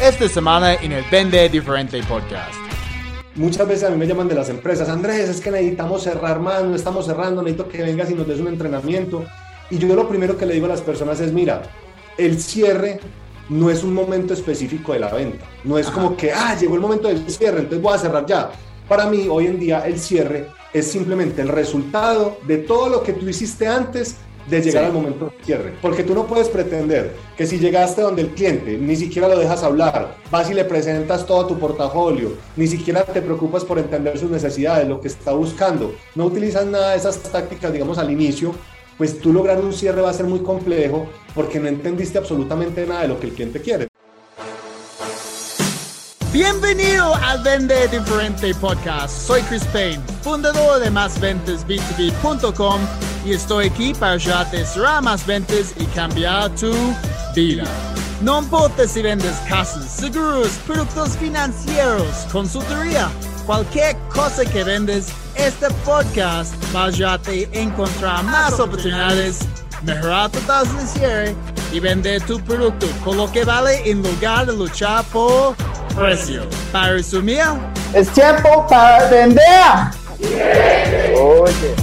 esta semana en el Vende Diferente Podcast. Muchas veces a mí me llaman de las empresas, Andrés, es que necesitamos cerrar más, no estamos cerrando, necesito que vengas y nos des un entrenamiento. Y yo lo primero que le digo a las personas es, mira, el cierre no es un momento específico de la venta, no es como que, ah, llegó el momento del cierre, entonces voy a cerrar ya. Para mí, hoy en día, el cierre es simplemente el resultado de todo lo que tú hiciste antes de llegar al momento de cierre. Porque tú no puedes pretender que si llegaste donde el cliente, ni siquiera lo dejas hablar, vas y le presentas todo tu portafolio, ni siquiera te preocupas por entender sus necesidades, lo que está buscando, no utilizas nada de esas tácticas, digamos, al inicio, pues tú lograr un cierre va a ser muy complejo porque no entendiste absolutamente nada de lo que el cliente quiere. Bienvenido al Vende Diferente Podcast. Soy Chris Payne, fundador de másventasb2b.com y estoy aquí para ayudarte a cerrar más ventas y cambiar tu vida. No importa si vendes casas, seguros, productos financieros, consultoría, cualquier cosa que vendes, este podcast va a ayudarte a encontrar más oportunidades, mejorar tu tasa de cierre y vender tu producto con lo que vale en lugar de luchar por precio. Para resumir, es tiempo para vender. Oye.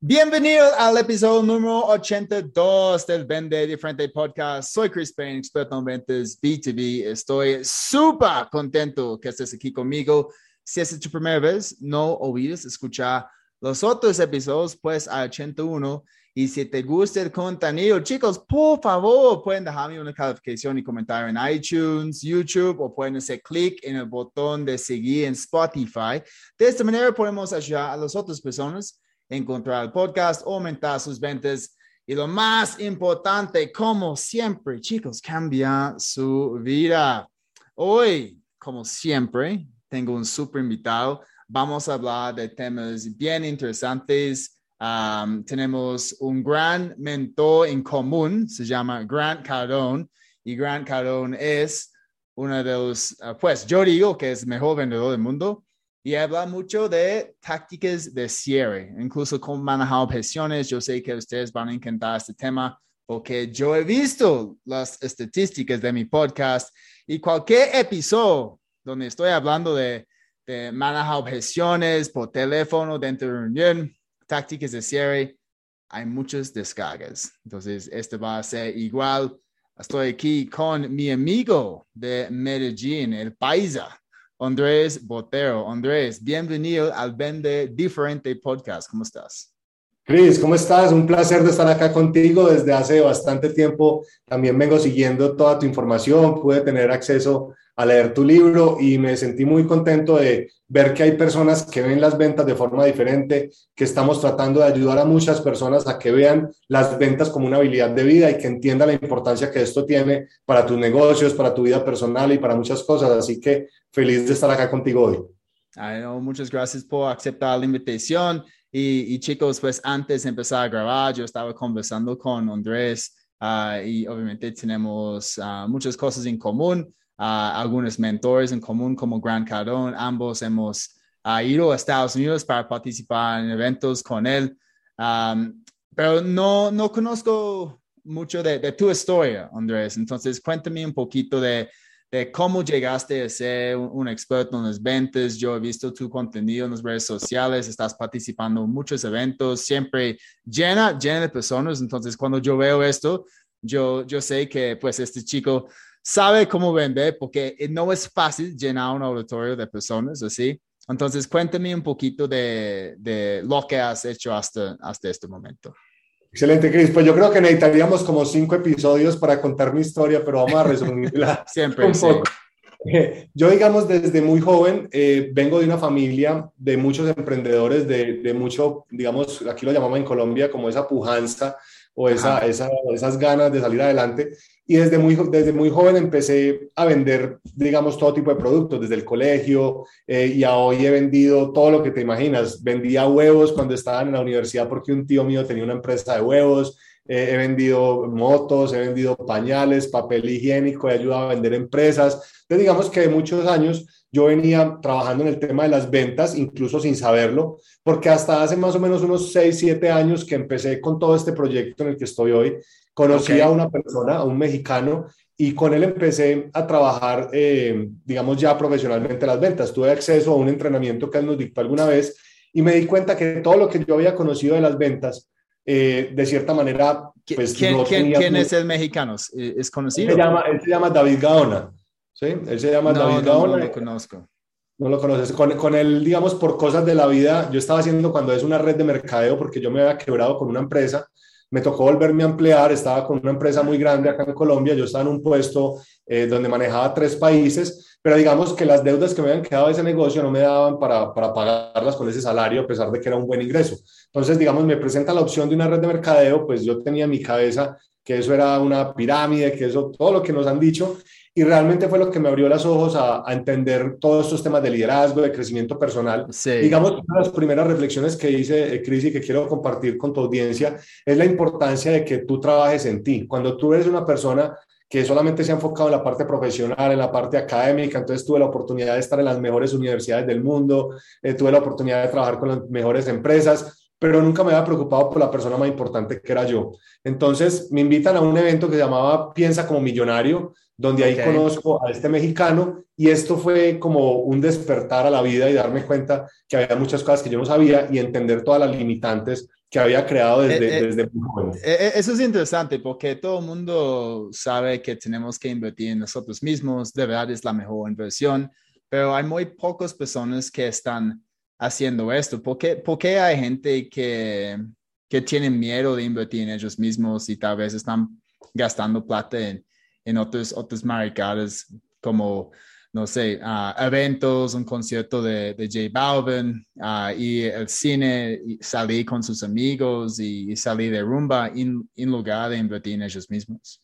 Bienvenidos al episodio número 82 del Vende Diferente Podcast. Soy Chris Payne, experto en ventas B2B. Estoy súper contento que estés aquí conmigo. Si es tu primera vez, no olvides escuchar los otros episodios, pues a 81 y si te gusta el contenido, chicos, por favor, pueden dejarme una calificación y comentario en iTunes, YouTube o pueden hacer clic en el botón de seguir en Spotify. De esta manera podemos ayudar a las otras personas encontrar el podcast, aumentar sus ventas y lo más importante, como siempre, chicos, cambiar su vida. Hoy, como siempre, tengo un super invitado. Vamos a hablar de temas bien interesantes tenemos un gran mentor en común, se llama Grant Cardone, y Grant Cardone es uno de los, ah, pues yo digo que es el mejor vendedor del mundo y habla mucho de tácticas de cierre, incluso cómo manejar objeciones. Yo sé que ustedes van a encantar este tema porque yo he visto las estadísticas de mi podcast y cualquier episodio donde estoy hablando de, de manejar objeciones por teléfono dentro de reunión, tácticas de cierre, hay muchas descargas. Entonces, este va a ser igual. Estoy aquí con mi amigo de Medellín, el paisa, Andrés Botero. Andrés, bienvenido al Vende Diferente Podcast. ¿Cómo estás? Cris, ¿cómo estás? Un placer de estar acá contigo desde hace bastante tiempo. También vengo siguiendo toda tu información, pude tener acceso a leer tu libro y me sentí muy contento de ver que hay personas que ven las ventas de forma diferente, que estamos tratando de ayudar a muchas personas a que vean las ventas como una habilidad de vida y que entiendan la importancia que esto tiene para tus negocios, para tu vida personal y para muchas cosas. Así que feliz de estar acá contigo hoy. muchas gracias por aceptar la invitación. Y, chicos, pues antes de empezar a grabar, yo estaba conversando con Andrés ah, y obviamente tenemos ah, muchas cosas en común algunos mentores en común como Grant Cardone. Ambos hemos ido a Estados Unidos para participar en eventos con él. pero no, no conozco mucho de, tu historia, Andrés. Entonces, cuéntame un poquito de, de cómo llegaste a ser un, experto en las ventas. Yo he visto tu contenido en las redes sociales, estás participando en muchos eventos, siempre llena, llena de personas. Entonces, cuando yo veo esto, yo, yo sé que pues este chico sabe cómo vender porque no es fácil llenar un auditorio de personas así. Entonces, cuéntame un poquito de, de lo que has hecho hasta, hasta este momento. Excelente, Cris. Pues yo creo que necesitaríamos como cinco episodios para contar mi historia, pero vamos a resumirla Siempre, un poco. Yo, digamos, desde muy joven eh, vengo de una familia de muchos emprendedores, de, de, mucho, digamos, aquí lo llamamos en Colombia como esa pujanza o esa, esa, esas ganas de salir adelante. Y desde muy, desde muy joven empecé a vender, digamos, todo tipo de productos, desde el colegio, eh, y a hoy he vendido todo lo que te imaginas. Vendía huevos cuando estaba en la universidad porque un tío mío tenía una empresa de huevos. Eh, he vendido motos, he vendido pañales, papel higiénico, he ayudado a vender empresas. Entonces, digamos que de muchos años yo venía trabajando en el tema de las ventas, incluso sin saberlo, porque hasta hace más o menos unos 6, 7 años que empecé con todo este proyecto en el que estoy hoy, conocí a una persona, a un mexicano, y con él empecé a trabajar, eh, digamos, ya profesionalmente las ventas. Tuve acceso a un entrenamiento que él nos dictó alguna vez y me di cuenta que todo lo que yo había conocido de las ventas, eh, de cierta manera, pues ¿Quién, no ¿quién, ¿quién es el mexicano? ¿Es conocido? Él se llama, él se llama David Gaona. ¿Sí? Él se llama David Gaona. No lo conozco. No lo conoces. Con, con, él, digamos, por cosas de la vida, yo estaba haciendo cuando es una red de mercadeo, porque yo me había quebrado con una empresa, me tocó volverme a emplear, estaba con una empresa muy grande acá en Colombia, yo estaba en un puesto eh, donde manejaba tres países, pero digamos que las deudas que me habían quedado de ese negocio no me daban para, para pagarlas con ese salario, a pesar de que era un buen ingreso. Entonces, digamos, me presenta la opción de una red de mercadeo, pues yo tenía en mi cabeza que eso era una pirámide, que eso, todo lo que nos han dicho, y realmente fue lo que me abrió los ojos a, entender todos estos temas de liderazgo, de crecimiento personal. Digamos, una de las primeras reflexiones que hice, eh, Cris, y que quiero compartir con tu audiencia, es la importancia de que tú trabajes en ti. Cuando tú eres una persona que solamente se ha enfocado en la parte profesional, en la parte académica, entonces tuve la oportunidad de estar en las mejores universidades del mundo, eh, tuve la oportunidad de trabajar con las mejores empresas, pero nunca me había preocupado por la persona más importante que era yo. Entonces me invitan a un evento que se llamaba Piensa como Millonario, donde ahí conozco a este mexicano y esto fue como un despertar a la vida y darme cuenta que había muchas cosas que yo no sabía y entender todas las limitantes que había creado desde, eh, eh, muy joven. Eh, eso es interesante porque todo el mundo sabe que tenemos que invertir en nosotros mismos, de verdad es la mejor inversión, pero hay muy pocas personas que están haciendo esto. ¿Por qué, por qué hay gente que, que tienen miedo de invertir en ellos mismos y tal vez están gastando plata en en otros, otros maricadas como, no sé, uh, eventos, un concierto de, de J Balvin, uh, y el cine, y salir con sus amigos y, salir de rumba en, en lugar de invertir en ellos mismos.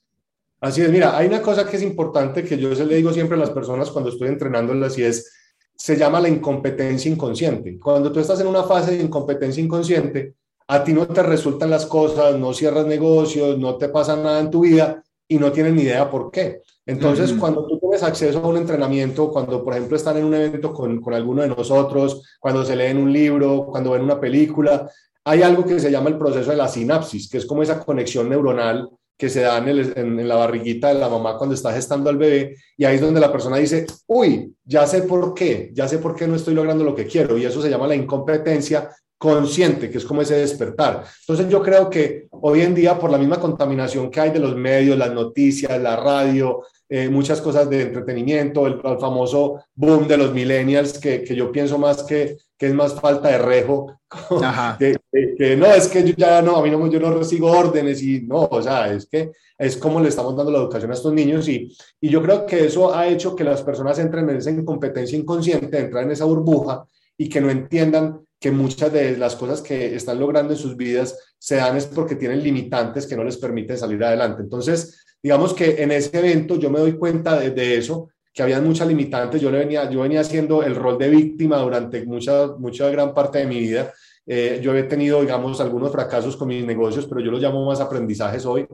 Así es, mira, hay una cosa que es importante que yo se le digo siempre a las personas cuando estoy entrenándolas y es, se llama la incompetencia inconsciente. Cuando tú estás en una fase de incompetencia inconsciente, a ti no te resultan las cosas, no cierras negocios, no te pasa nada en tu vida, y no tienen ni idea por qué. Entonces, cuando tú tienes acceso a un entrenamiento, cuando por ejemplo están en un evento con, con alguno de nosotros, cuando se leen un libro, cuando ven una película, hay algo que se llama el proceso de la sinapsis, que es como esa conexión neuronal que se da en, en, la barriguita de la mamá cuando está gestando al bebé, y ahí es donde la persona dice, uy, ya sé por qué, ya sé por qué no estoy logrando lo que quiero, y eso se llama la incompetencia consciente, que es como ese despertar. Entonces yo creo que hoy en día, por la misma contaminación que hay de los medios, las noticias, la radio, eh, muchas cosas de entretenimiento, el, famoso boom de los millennials, que, que, yo pienso más que, que es más falta de rejo, que, no, es que yo ya no, a mí no, yo no recibo órdenes y no, o sea, es que es como le estamos dando la educación a estos niños y, y yo creo que eso ha hecho que las personas entren en esa incompetencia inconsciente, entran en esa burbuja y que no entiendan que muchas de las cosas que están logrando en sus vidas se dan es porque tienen limitantes que no les permiten salir adelante. Entonces, digamos que en ese evento yo me doy cuenta de, eso, que había muchas limitantes. Yo, le venía, yo venía haciendo el rol de víctima durante mucha, mucha gran parte de mi vida. Eh, yo he tenido, digamos, algunos fracasos con mis negocios, pero yo los llamo más aprendizajes hoy.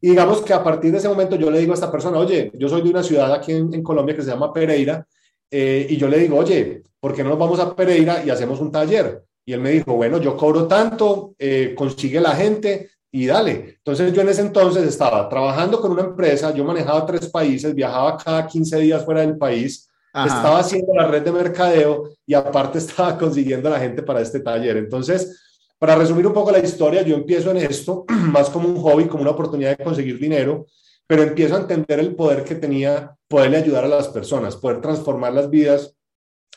Y digamos que a partir de ese momento yo le digo a esta persona, oye, yo soy de una ciudad aquí en, en Colombia que se llama Pereira, eh, y yo le digo, oye, ¿por qué no nos vamos a Pereira y hacemos un taller? Y él me dijo, bueno, yo cobro tanto, eh, consigue la gente y dale. Entonces yo en ese entonces estaba trabajando con una empresa, yo manejaba tres países, viajaba cada 15 días fuera del país, estaba haciendo la red de mercadeo y aparte estaba consiguiendo la gente para este taller. Entonces, para resumir un poco la historia, yo empiezo en esto más como un hobby, como una oportunidad de conseguir dinero pero empiezo a entender el poder que tenía poderle ayudar a las personas, poder transformar las vidas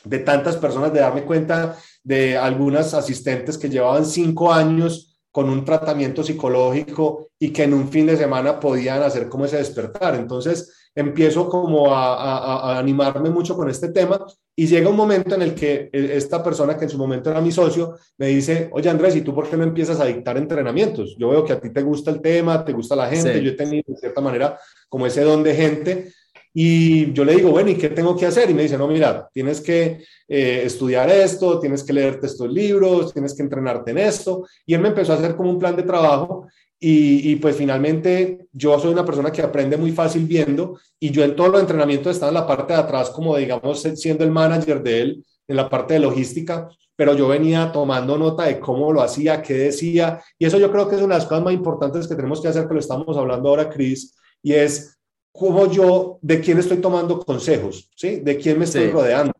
de tantas personas, de darme cuenta de algunas asistentes que llevaban cinco años con un tratamiento psicológico y que en un fin de semana podían hacer como ese despertar. Entonces empiezo como a, animarme mucho con este tema y llega un momento en el que e, esta persona que en su momento era mi socio me dice, oye Andrés, ¿y tú por qué no empiezas a dictar entrenamientos? Yo veo que a ti te gusta el tema, te gusta la gente, yo he tenido de cierta manera como ese don de gente y yo le digo, bueno, ¿y qué tengo que hacer? Y me dice, no, mira, tienes que eh, estudiar esto, tienes que leerte estos libros, tienes que entrenarte en esto. Y él me empezó a hacer como un plan de trabajo y, y, pues finalmente yo soy una persona que aprende muy fácil viendo y yo en todos los entrenamientos estaba en la parte de atrás como digamos siendo el manager de él en la parte de logística, pero yo venía tomando nota de cómo lo hacía, qué decía, y eso yo creo que es una de las cosas más importantes que tenemos que hacer, que lo estamos hablando ahora, Cris, y es cómo yo, de quién estoy tomando consejos, ¿sí? De quién me estoy rodeando.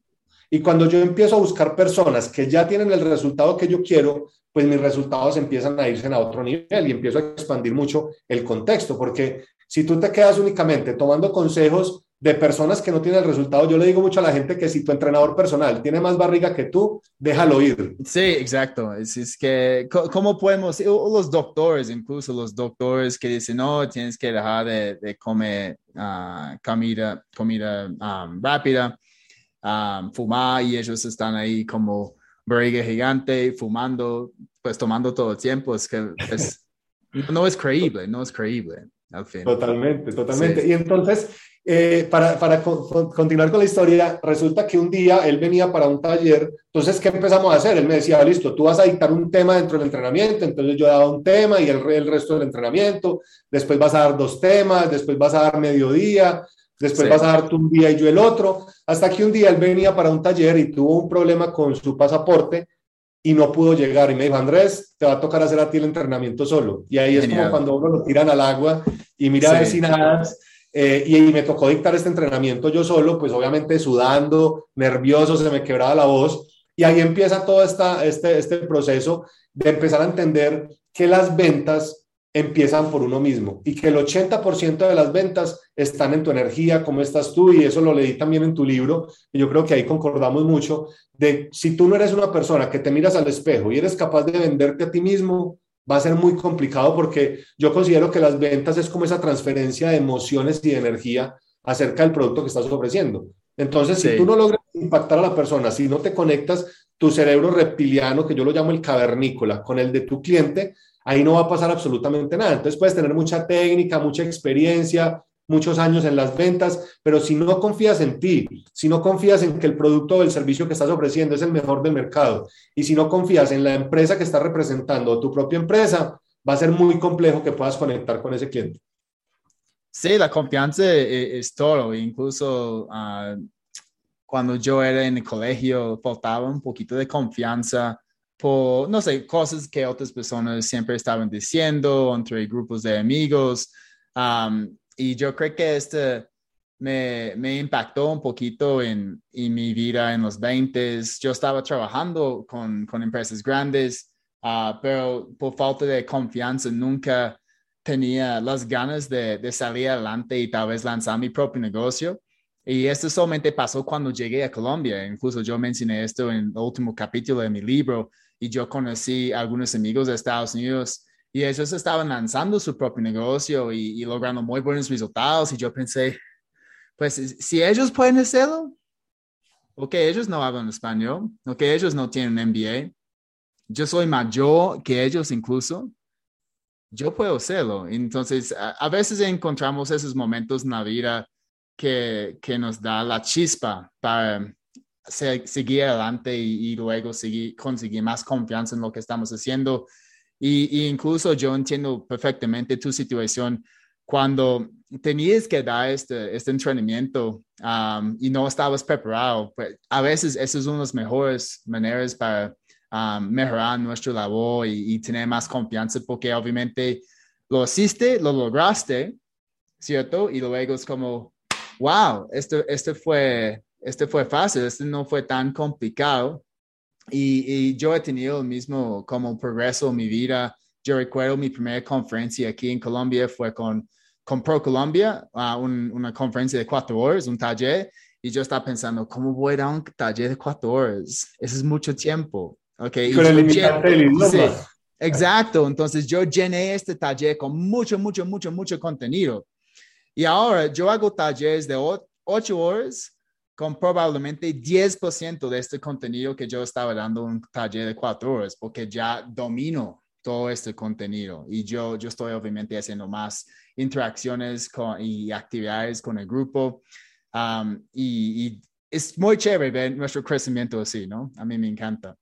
Y cuando yo empiezo a buscar personas que ya tienen el resultado que yo quiero, pues mis resultados empiezan a irse a otro nivel y empiezo a expandir mucho el contexto, porque si tú te quedas únicamente tomando consejos de personas que no tienen el resultado, yo le digo mucho a la gente que si tu entrenador personal tiene más barriga que tú, déjalo ir. Sí, exacto. Es, es que, ¿cómo podemos, los doctores, incluso los doctores que dicen, no, tienes que dejar de, comer ah, comida, comida rápida, fumar, y ellos están ahí como barriga gigante, fumando, pues tomando todo el tiempo, es que no es creíble, no es creíble. Al fin. Totalmente, totalmente. Y entonces, eh, para, para continuar con la historia, resulta que un día él venía para un taller, entonces, ¿qué empezamos a hacer? Él me decía, listo, tú vas a dictar un tema dentro del entrenamiento, entonces yo daba un tema y el, el resto del entrenamiento, después vas a dar dos temas, después vas a dar mediodía, después vas a dar tú un día y yo el otro, hasta que un día él venía para un taller y tuvo un problema con su pasaporte y no pudo llegar y me dijo, Andrés, te va a tocar hacer a ti el entrenamiento solo. Y ahí es como cuando uno lo tiran al agua y mira a ver si nada eh, y, me tocó dictar este entrenamiento yo solo, pues obviamente sudando, nervioso, se me quebraba la voz. Y ahí empieza todo esta, este, este proceso de empezar a entender que las ventas empiezan por uno mismo y que el 80% de las ventas están en tu energía, cómo estás tú, y eso lo leí también en tu libro, y yo creo que ahí concordamos mucho, de si tú no eres una persona que te miras al espejo y eres capaz de venderte a ti mismo, va a ser muy complicado porque yo considero que las ventas es como esa transferencia de emociones y de energía acerca del producto que estás ofreciendo. Entonces, si tú no logras impactar a la persona, si no te conectas tu cerebro reptiliano, que yo lo llamo el cavernícola, con el de tu cliente, ahí no va a pasar absolutamente nada. Entonces puedes tener mucha técnica, mucha experiencia, muchos años en las ventas, pero si no confías en ti, si no confías en que el producto o el servicio que estás ofreciendo es el mejor del mercado, y si no confías en la empresa que estás representando o tu propia empresa, va a ser muy complejo que puedas conectar con ese cliente. Sí, la confianza e-, es, todo. Incluso ah, cuando yo era en el colegio, faltaba un poquito de confianza por, no sé, cosas que otras personas siempre estaban diciendo entre grupos de amigos. Y yo creo que este me, me impactó un poquito en, en, mi vida en los 20. Yo estaba trabajando con, con empresas grandes, uh, pero por falta de confianza nunca tenía las ganas de, de, salir adelante y tal vez lanzar mi propio negocio. Y esto solamente pasó cuando llegué a Colombia. Incluso yo mencioné esto en el último capítulo de mi libro y yo conocí a algunos amigos de Estados Unidos y ellos estaban lanzando su propio negocio y, logrando muy buenos resultados. Y yo pensé, pues si ellos pueden hacerlo, ok, ellos no hablan español, ok, ellos no tienen MBA, yo soy mayor que ellos incluso, yo puedo hacerlo. Entonces, a, veces encontramos esos momentos en la vida que, que nos da la chispa para seguir adelante y, y, luego seguir, conseguir más confianza en lo que estamos haciendo y, incluso yo entiendo perfectamente tu situación cuando tenías que dar este, este entrenamiento um, y no estabas preparado. Pues, a veces eso es una de las mejores maneras para um, mejorar nuestra labor y, tener más confianza porque obviamente lo hiciste, lo lograste, ¿cierto? Y luego es como, wow, esto, este, fue, este fue fácil, este no fue tan complicado. Y, yo he tenido el mismo como progreso en mi vida. Yo recuerdo mi primera conferencia aquí en Colombia fue con, con Pro Colombia, uh, una conferencia de cuatro horas, un taller. Y yo estaba pensando, ¿cómo voy a dar un taller de cuatro horas? Eso es mucho tiempo. Okay. Con el limitante sí, Exacto. Entonces yo llené este taller con mucho, mucho, mucho, mucho contenido. Y ahora yo hago talleres de ocho horas con probablemente 10% de este contenido que yo estaba dando un taller de cuatro horas, porque ya domino todo este contenido y yo, yo estoy obviamente haciendo más interacciones con, y actividades con el grupo. Um, y, es muy chévere ver nuestro crecimiento así, ¿no? A mí me encanta.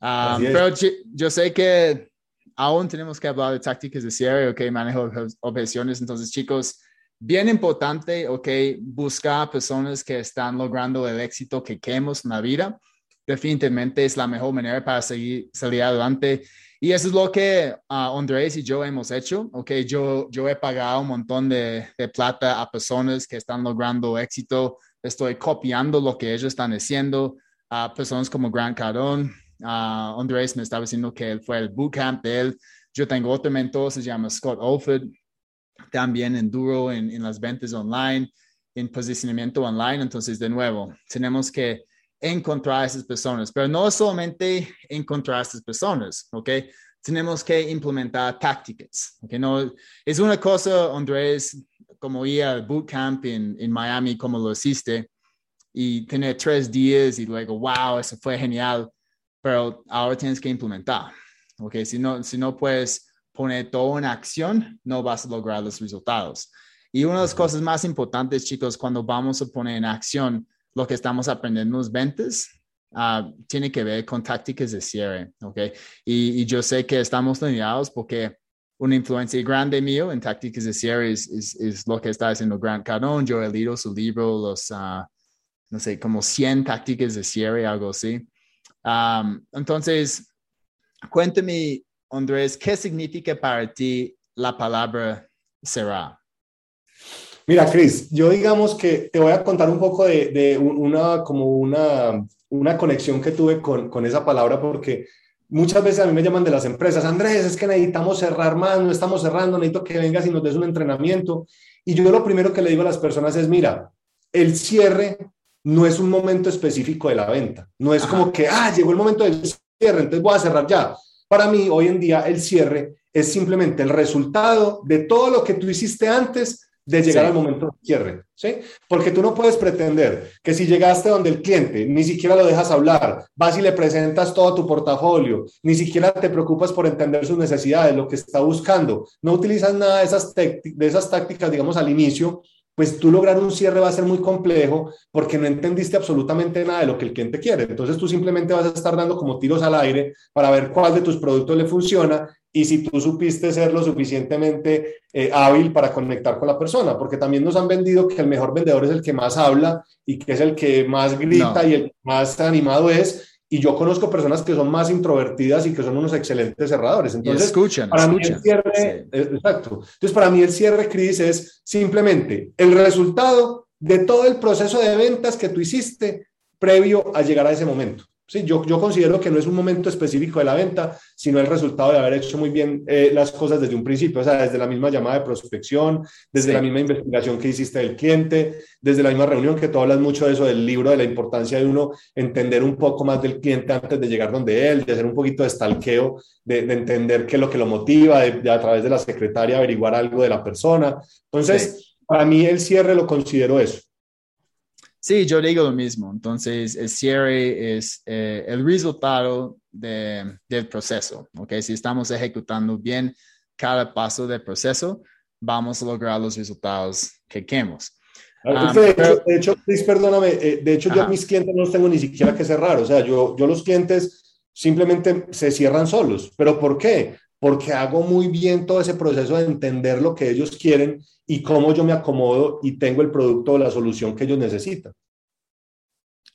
Um, pero yo sé que aún tenemos que hablar de tácticas de cierre, ok, manejo objeciones. Entonces, chicos, bien importante, ok, buscar personas que están logrando el éxito que queremos en la vida. definitivamente es la mejor manera para seguir, salir adelante. Y eso es lo que uh, Andrés y yo hemos hecho. Okay, yo, yo he pagado un montón de, de, plata a personas que están logrando éxito. Estoy copiando lo que ellos están haciendo. A personas como Grant Cardone. Uh, Andrés me estaba diciendo que él fue el bootcamp de él. Yo tengo otro mentor, se llama Scott Olford, también en duro en, en las ventas online, en posicionamiento online. Entonces, de nuevo, tenemos que encontrar a esas personas, pero no solamente encontrar a esas personas, ¿ok? Tenemos que implementar tácticas, ¿ok? No, es una cosa, Andrés, como ir al bootcamp en, en Miami, como lo hiciste, y tener tres días y luego, wow, eso fue genial, pero ahora tienes que implementar, ¿ok? Si no, si no puedes poner todo en acción, no vas a lograr los resultados. Y una de las cosas más importantes, chicos, cuando vamos a poner en acción lo que estamos aprendiendo en los ventas uh, tiene que ver con tácticas de cierre, ¿ok? Y, y yo sé que estamos lineados porque una influencia grande mío en tácticas de cierre es, es, es, lo que está haciendo Grant Cardone. Yo he leído su libro, los, uh, no sé, como 100 tácticas de cierre, algo así. Um, entonces, cuéntame, Andrés, ¿qué significa para ti la palabra cerrar? Mira, Chris, yo digamos que te voy a contar un poco de, de una, como una, una conexión que tuve con, con esa palabra porque muchas veces a mí me llaman de las empresas, Andrés, es que necesitamos cerrar más, no estamos cerrando, necesito que vengas y nos des un entrenamiento. Y yo lo primero que le digo a las personas es, mira, el cierre no es un momento específico de la venta, no es como que, ah, llegó el momento del cierre, entonces voy a cerrar ya. Para mí, hoy en día, el cierre es simplemente el resultado de todo lo que tú hiciste antes de llegar al momento de cierre, ¿sí? Porque tú no puedes pretender que si llegaste donde el cliente, ni siquiera lo dejas hablar, vas y le presentas todo tu portafolio, ni siquiera te preocupas por entender sus necesidades, lo que está buscando, no utilizas nada de esas, de esas tácticas, digamos, al inicio, pues tú lograr un cierre va a ser muy complejo porque no entendiste absolutamente nada de lo que el cliente quiere. Entonces tú simplemente vas a estar dando como tiros al aire para ver cuál de tus productos le funciona y si tú supiste ser lo suficientemente eh, hábil para conectar con la persona, porque también nos han vendido que el mejor vendedor es el que más habla y que es el que más grita y el más animado es, y yo conozco personas que son más introvertidas y que son unos excelentes cerradores. Entonces, escuchan, para mí el cierre, eh, exacto. Entonces, para mí el cierre, Cris, es simplemente el resultado de todo el proceso de ventas que tú hiciste previo a llegar a ese momento. Sí, yo, yo considero que no es un momento específico de la venta, sino el resultado de haber hecho muy bien eh, las cosas desde un principio, o sea, desde la misma llamada de prospección, desde la misma investigación que hiciste del cliente, desde la misma reunión, que tú hablas mucho de eso del libro, de la importancia de uno entender un poco más del cliente antes de llegar donde él, de hacer un poquito de stalkeo, de, de entender qué es lo que lo motiva, de, a través de la secretaria averiguar algo de la persona. Entonces, para mí el cierre lo considero eso Sí, yo digo lo mismo. Entonces, el cierre es eh, el resultado de, del proceso. ¿ok? Si estamos ejecutando bien cada paso del proceso, vamos a lograr los resultados que queremos. Um, de, hecho, de hecho, perdóname, eh, de hecho, yo a mis clientes no los tengo ni siquiera que cerrar. O sea, yo, yo los clientes simplemente se cierran solos. ¿Pero por qué? Porque hago muy bien todo ese proceso de entender lo que ellos quieren y cómo yo me acomodo y tengo el producto o la solución que ellos necesitan.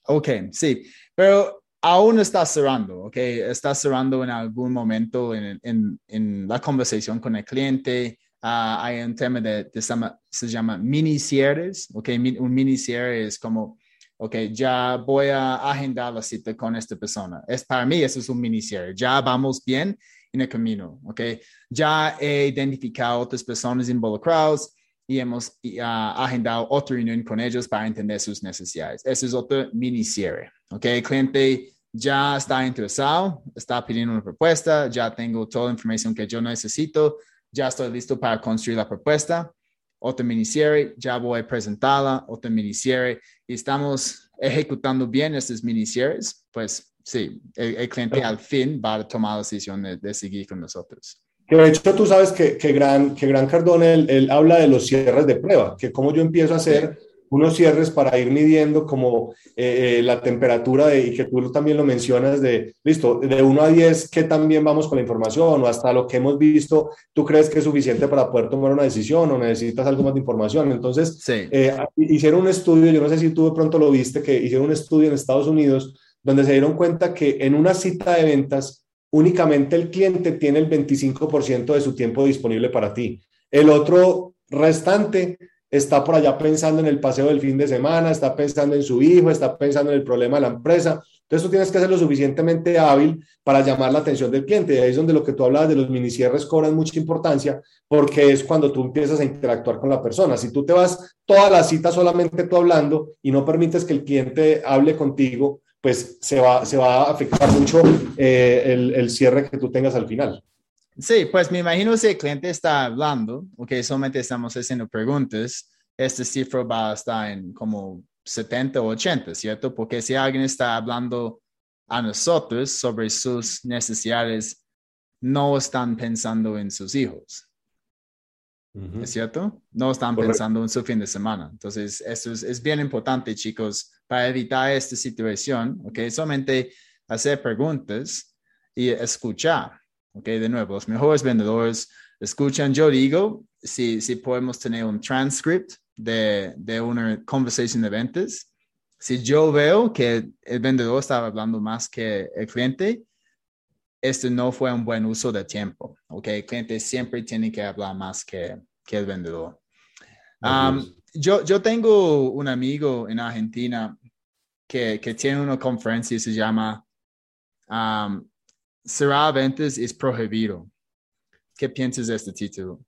Ok, sí, pero aún está cerrando, ok, está cerrando en algún momento en, la conversación con el cliente. Uh, hay un tema de, de, se llama mini cierres, ok, un mini cierre es como, ok, ya voy a agendar la cita con esta persona. Es para mí, eso es un mini cierre, ya vamos bien en el camino, ok, ya he identificado otras personas involucradas, y hemos uh, agendado otra reunión con ellos para entender sus necesidades. Ese es otro mini cierre. ¿ok? El cliente ya está interesado, está pidiendo una propuesta, ya tengo toda la información que yo necesito, ya estoy listo para construir la propuesta. Otro mini cierre, ya voy a presentarla, otro mini cierre, y estamos ejecutando bien estos mini cierres, pues sí, el, cliente al fin va a tomar la decisión de seguir con nosotros. Que de hecho tú sabes que, que Gran, que Gran Cardone, él, habla de los cierres de prueba, que como yo empiezo a hacer unos cierres para ir midiendo como eh, eh, la temperatura de, y que tú también lo mencionas de, listo, de 1 a 10, ¿qué también vamos con la información? O hasta lo que hemos visto, ¿tú crees que es suficiente para poder tomar una decisión o necesitas algo más de información? Entonces, eh, hicieron un estudio, yo no sé si tú de pronto lo viste, que hicieron un estudio en Estados Unidos donde se dieron cuenta que en una cita de ventas únicamente el cliente tiene el 25% de su tiempo disponible para ti. El otro restante está por allá pensando en el paseo del fin de semana, está pensando en su hijo, está pensando en el problema de la empresa. Entonces tú tienes que ser lo suficientemente hábil para llamar la atención del cliente. Y ahí es donde lo que tú hablabas de los mini cierres cobran mucha importancia porque es cuando tú empiezas a interactuar con la persona. Si tú te vas toda la cita solamente tú hablando y no permites que el cliente hable contigo, pues se va, se va a afectar mucho eh, el, el cierre que tú tengas al final. Sí, pues me imagino si el cliente está hablando, ok, solamente estamos haciendo preguntas, este cifra va a estar en como 70 o 80, ¿cierto? Porque si alguien está hablando a nosotros sobre sus necesidades, no están pensando en sus hijos. ¿Es cierto? No están pensando en su fin de semana. Entonces, eso es, es, bien importante, chicos, para evitar esta situación, ¿ok? Solamente hacer preguntas y escuchar. Ok, de nuevo, los mejores vendedores escuchan. Yo digo, si, si podemos tener un transcript de, de una conversación de ventas, si yo veo que el vendedor estaba hablando más que el cliente, este no fue un buen uso de tiempo. Ok, el cliente siempre tiene que hablar más que, que el vendedor. Um, yo, yo tengo un amigo en Argentina que, que tiene una conferencia y se llama um, cerrar ventas es prohibido. ¿Qué piensas de este título?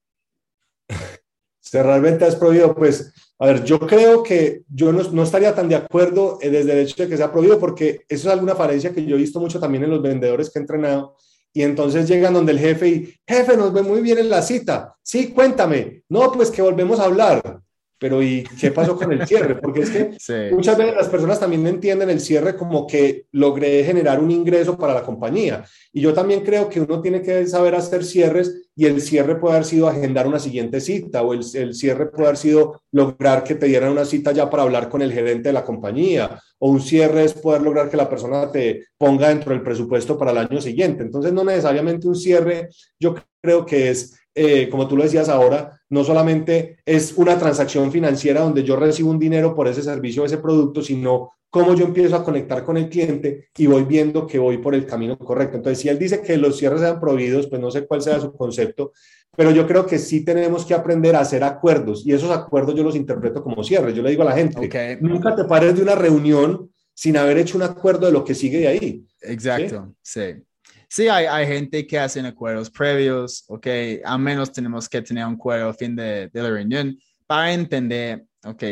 Cerrar ventas es prohibido, pues, a ver, yo creo que yo no, no, estaría tan de acuerdo desde el hecho de que sea prohibido, porque eso es alguna falencia que yo he visto mucho también en los vendedores que he entrenado, y entonces llegan donde el jefe y, jefe, nos ve muy bien en la cita, sí, cuéntame, no, pues que volvemos a hablar, pero ¿y qué pasó con el cierre? Porque es que sí. muchas veces las personas también entienden el cierre como que logré generar un ingreso para la compañía. Y yo también creo que uno tiene que saber hacer cierres y el cierre puede haber sido agendar una siguiente cita o el, el cierre puede haber sido lograr que te dieran una cita ya para hablar con el gerente de la compañía o un cierre es poder lograr que la persona te ponga dentro del presupuesto para el año siguiente. Entonces no necesariamente un cierre, yo creo que es eh, como tú lo decías ahora, no solamente es una transacción financiera donde yo recibo un dinero por ese servicio o ese producto, sino cómo yo empiezo a conectar con el cliente y voy viendo que voy por el camino correcto. Entonces, si él dice que los cierres sean prohibidos, pues no sé cuál sea su concepto, pero yo creo que sí tenemos que aprender a hacer acuerdos y esos acuerdos yo los interpreto como cierres. Yo le digo a la gente, okay. nunca te pares de una reunión sin haber hecho un acuerdo de lo que sigue de ahí. Exacto, sí. sí sí hay, hay gente que hacen acuerdos previos, ok, al menos tenemos que tener un acuerdo al fin de, de la reunión para entender, ok,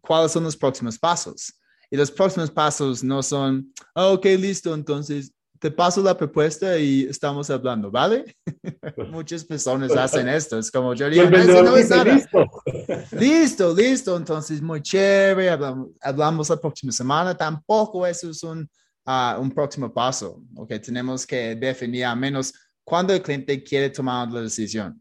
cuáles son los próximos pasos. Y los próximos pasos no son, oh, ok, listo, entonces te paso la propuesta y estamos hablando, ¿vale? Muchas personas hacen esto, es como yo digo, no es nada. Listo. listo, listo, entonces muy chévere, hablamos, hablamos la próxima semana, tampoco eso es un uh, un próximo paso. Okay, tenemos que definir al menos cuándo el cliente quiere tomar la decisión.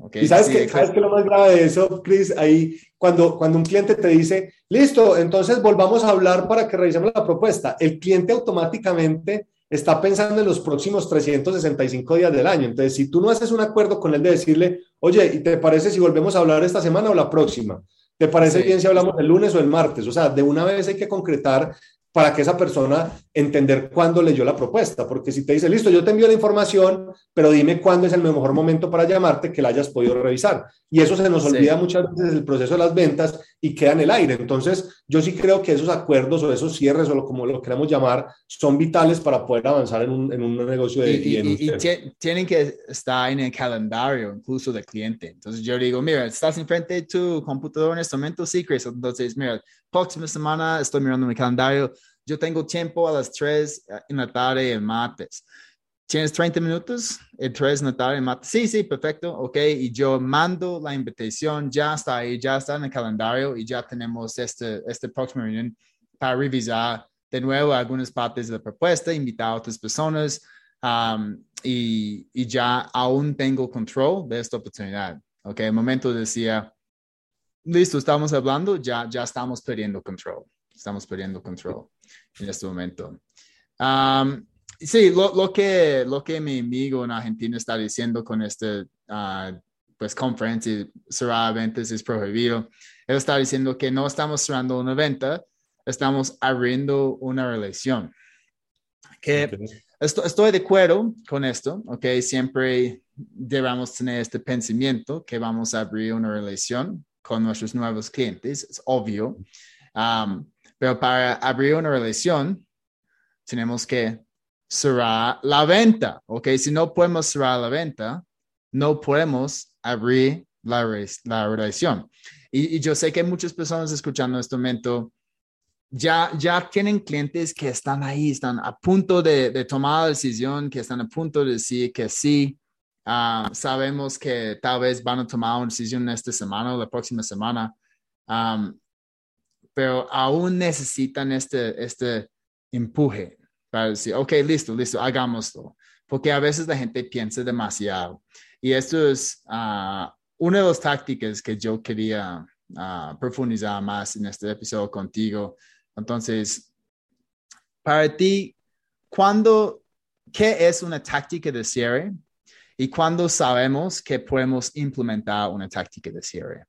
Okay, y sabes, sí, que, ¿sabes que lo más grave de eso, Chris? Ahí, cuando, cuando un cliente te dice, listo, entonces volvamos a hablar para que revisemos la propuesta, el cliente automáticamente está pensando en los próximos 365 días del año. Entonces, si tú no haces un acuerdo con él de decirle, oye, ¿y te parece si volvemos a hablar esta semana o la próxima? ¿Te parece sí. bien si hablamos el lunes o el martes? O sea, de una vez hay que concretar para que esa persona entender cuándo leyó la propuesta, porque si te dice, listo, yo te envío la información, pero dime cuándo es el mejor momento para llamarte que la hayas podido revisar. Y eso se nos sí. olvida muchas veces el proceso de las ventas y queda en el aire. Entonces, yo sí creo que esos acuerdos o esos cierres o lo, como lo queramos llamar, son vitales para poder avanzar en un, en un negocio de... Y, y, y, y tienen que estar en el calendario incluso del cliente. Entonces, yo digo, mira, estás enfrente de tu computador en este momento, sí, Chris. Entonces, mira, próxima semana estoy mirando mi calendario yo tengo tiempo a las 3 eh, en la tarde el martes. ¿Tienes 30 minutos? El 3 en la tarde el martes. Sí, sí, perfecto. Ok, y yo mando la invitación, ya está ahí, ya está en el calendario y ya tenemos este, este próximo reunión para revisar de nuevo algunas partes de la propuesta, invitar a otras personas um, y, y, ya aún tengo control de esta oportunidad. Ok, el momento decía, listo, estamos hablando, ya, ya estamos perdiendo control. Estamos perdiendo control en este momento. Um, sí, lo, lo, que, lo que mi amigo en Argentina está diciendo con este uh, pues, conferencia, cerrar ventas es prohibido. Él está diciendo que no estamos cerrando una venta, estamos abriendo una relación. que estoy de acuerdo con esto, ¿ok? Siempre debemos tener este pensamiento que vamos a abrir una relación con nuestros nuevos clientes, es obvio. pero para abrir una relación, tenemos que cerrar la venta, ¿ok? Si no podemos cerrar la venta, no podemos abrir la, la relación. Y, yo sé que muchas personas escuchando en este momento ya, ya tienen clientes que están ahí, están a punto de, de tomar la decisión, que están a punto de decir que sí. Ah, sabemos que tal vez van a tomar una decisión esta semana o la próxima semana, pero aún necesitan este, este empuje para decir, ok, listo, listo, hagámoslo. Porque a veces la gente piensa demasiado. Y esto es uh, una de las tácticas que yo quería ah, profundizar más en este episodio contigo. Entonces, para ti, ¿cuándo, ¿qué es una táctica de cierre? ¿Y cuándo sabemos que podemos implementar una táctica de cierre?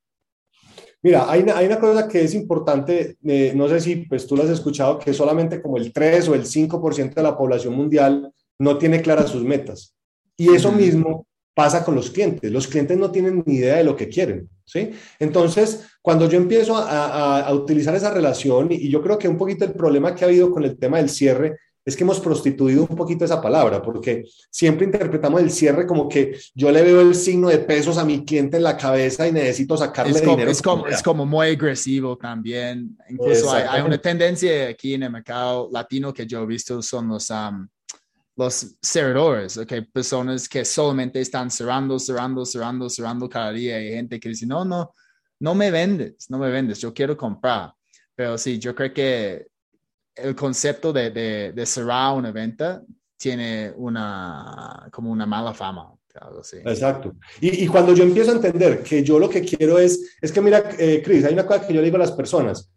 Mira, hay una, hay una cosa que es importante, eh, no sé si pues tú lo has escuchado, que solamente como el 3 o el 5% de la población mundial no tiene claras sus metas. Y eso mismo pasa con los clientes. Los clientes no tienen ni idea de lo que quieren, ¿sí? Entonces, cuando yo empiezo a, utilizar esa relación, y, yo creo que un poquito el problema que ha habido con el tema del cierre es que hemos prostituido un poquito esa palabra, porque siempre interpretamos el cierre como que yo le veo el signo de pesos a mi cliente en la cabeza y necesito sacarle es como, dinero. Es como, es como muy agresivo también. Incluso hay, una tendencia aquí en el mercado latino que yo he visto, son los los cerradores, okay, personas que solamente están cerrando, cerrando, cerrando, cerrando cada día. Hay gente que dice, no, no, no me vendes, no me vendes, yo quiero comprar. Pero sí, yo creo que el concepto de, de, cerrar una venta tiene una, como una mala fama. Exacto. Y, y, cuando yo empiezo a entender que yo lo que quiero es, es que mira, eh, Chris, hay una cosa que yo le digo a las personas,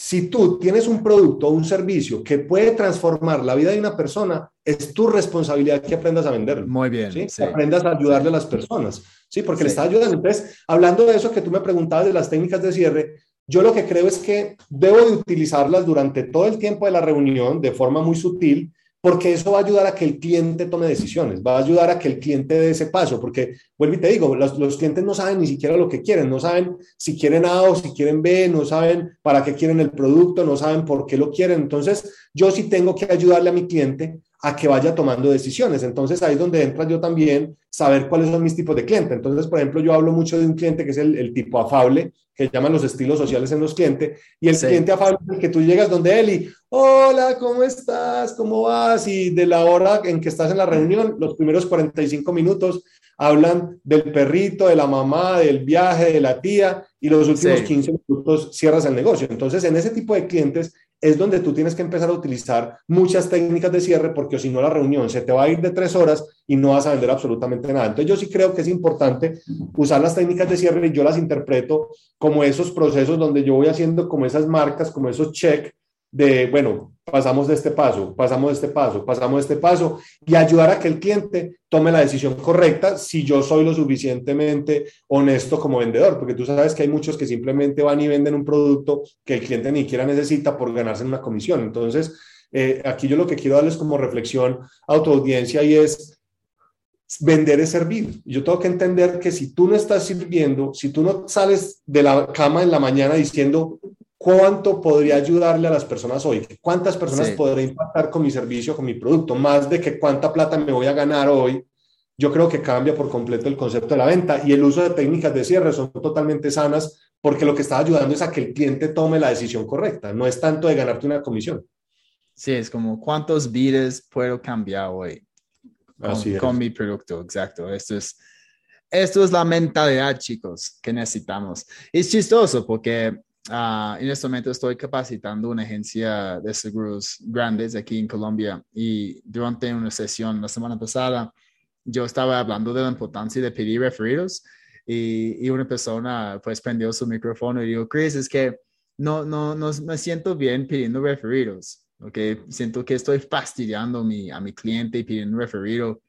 si tú tienes un producto o un servicio que puede transformar la vida de una persona, es tu responsabilidad que aprendas a venderlo. Muy bien. ¿sí? Que aprendas a ayudarle a las personas. Sí, porque le estás ayudando. Entonces, hablando de eso que tú me preguntabas de las técnicas de cierre, yo lo que creo es que debo de utilizarlas durante todo el tiempo de la reunión de forma muy sutil porque eso va a ayudar a que el cliente tome decisiones, va a ayudar a que el cliente dé ese paso, porque vuelvo y te digo, los, los, clientes no saben ni siquiera lo que quieren, no saben si quieren A o si quieren B, no saben para qué quieren el producto, no saben por qué lo quieren. Entonces, yo sí tengo que ayudarle a mi cliente a que vaya tomando decisiones. Entonces, ahí es donde entra yo también saber cuáles son mis tipos de cliente. Entonces, por ejemplo, yo hablo mucho de un cliente que es el, el tipo afable, que llaman los estilos sociales en los clientes, y el cliente afable es el que tú llegas donde él y, hola, ¿cómo estás? ¿Cómo vas? Y de la hora en que estás en la reunión, los primeros 45 minutos hablan del perrito, de la mamá, del viaje, de la tía, y los últimos 15 minutos cierras el negocio. Entonces, en ese tipo de clientes es donde tú tienes que empezar a utilizar muchas técnicas de cierre, porque si no la reunión se te va a ir de tres horas y no vas a vender absolutamente nada. Entonces yo sí creo que es importante usar las técnicas de cierre y yo las interpreto como esos procesos donde yo voy haciendo como esas marcas, como esos check de, bueno, pasamos de este paso, pasamos de este paso, pasamos de este paso y ayudar a que el cliente tome la decisión correcta si yo soy lo suficientemente honesto como vendedor, porque tú sabes que hay muchos que simplemente van y venden un producto que el cliente ni siquiera necesita por ganarse una comisión. Entonces, eh, aquí yo lo que quiero darles como reflexión a tu audiencia y es vender es servir. Yo tengo que entender que si tú no estás sirviendo, si tú no sales de la cama en la mañana diciendo, ¿cuánto podría ayudarle a las personas hoy? ¿Cuántas personas podré impactar con mi servicio, con mi producto? Más de que cuánta plata me voy a ganar hoy. Yo creo que cambia por completo el concepto de la venta y el uso de técnicas de cierre son totalmente sanas porque lo que está ayudando es a que el cliente tome la decisión correcta, no es tanto de ganarte una comisión. Sí, es como cuántos vides puedo cambiar hoy con, con mi producto, exacto. Esto es, esto es la mentalidad, chicos, que necesitamos. Es chistoso porque Ah, en este momento estoy capacitando una agencia de seguros grandes aquí en Colombia y durante una sesión la semana pasada yo estaba hablando de la importancia de pedir referidos y, y una persona pues prendió su micrófono y dijo, Chris, es que no, no, no me siento bien pidiendo referidos, ¿ok? Siento que estoy fastidiando a mi, a mi cliente pidiendo referido.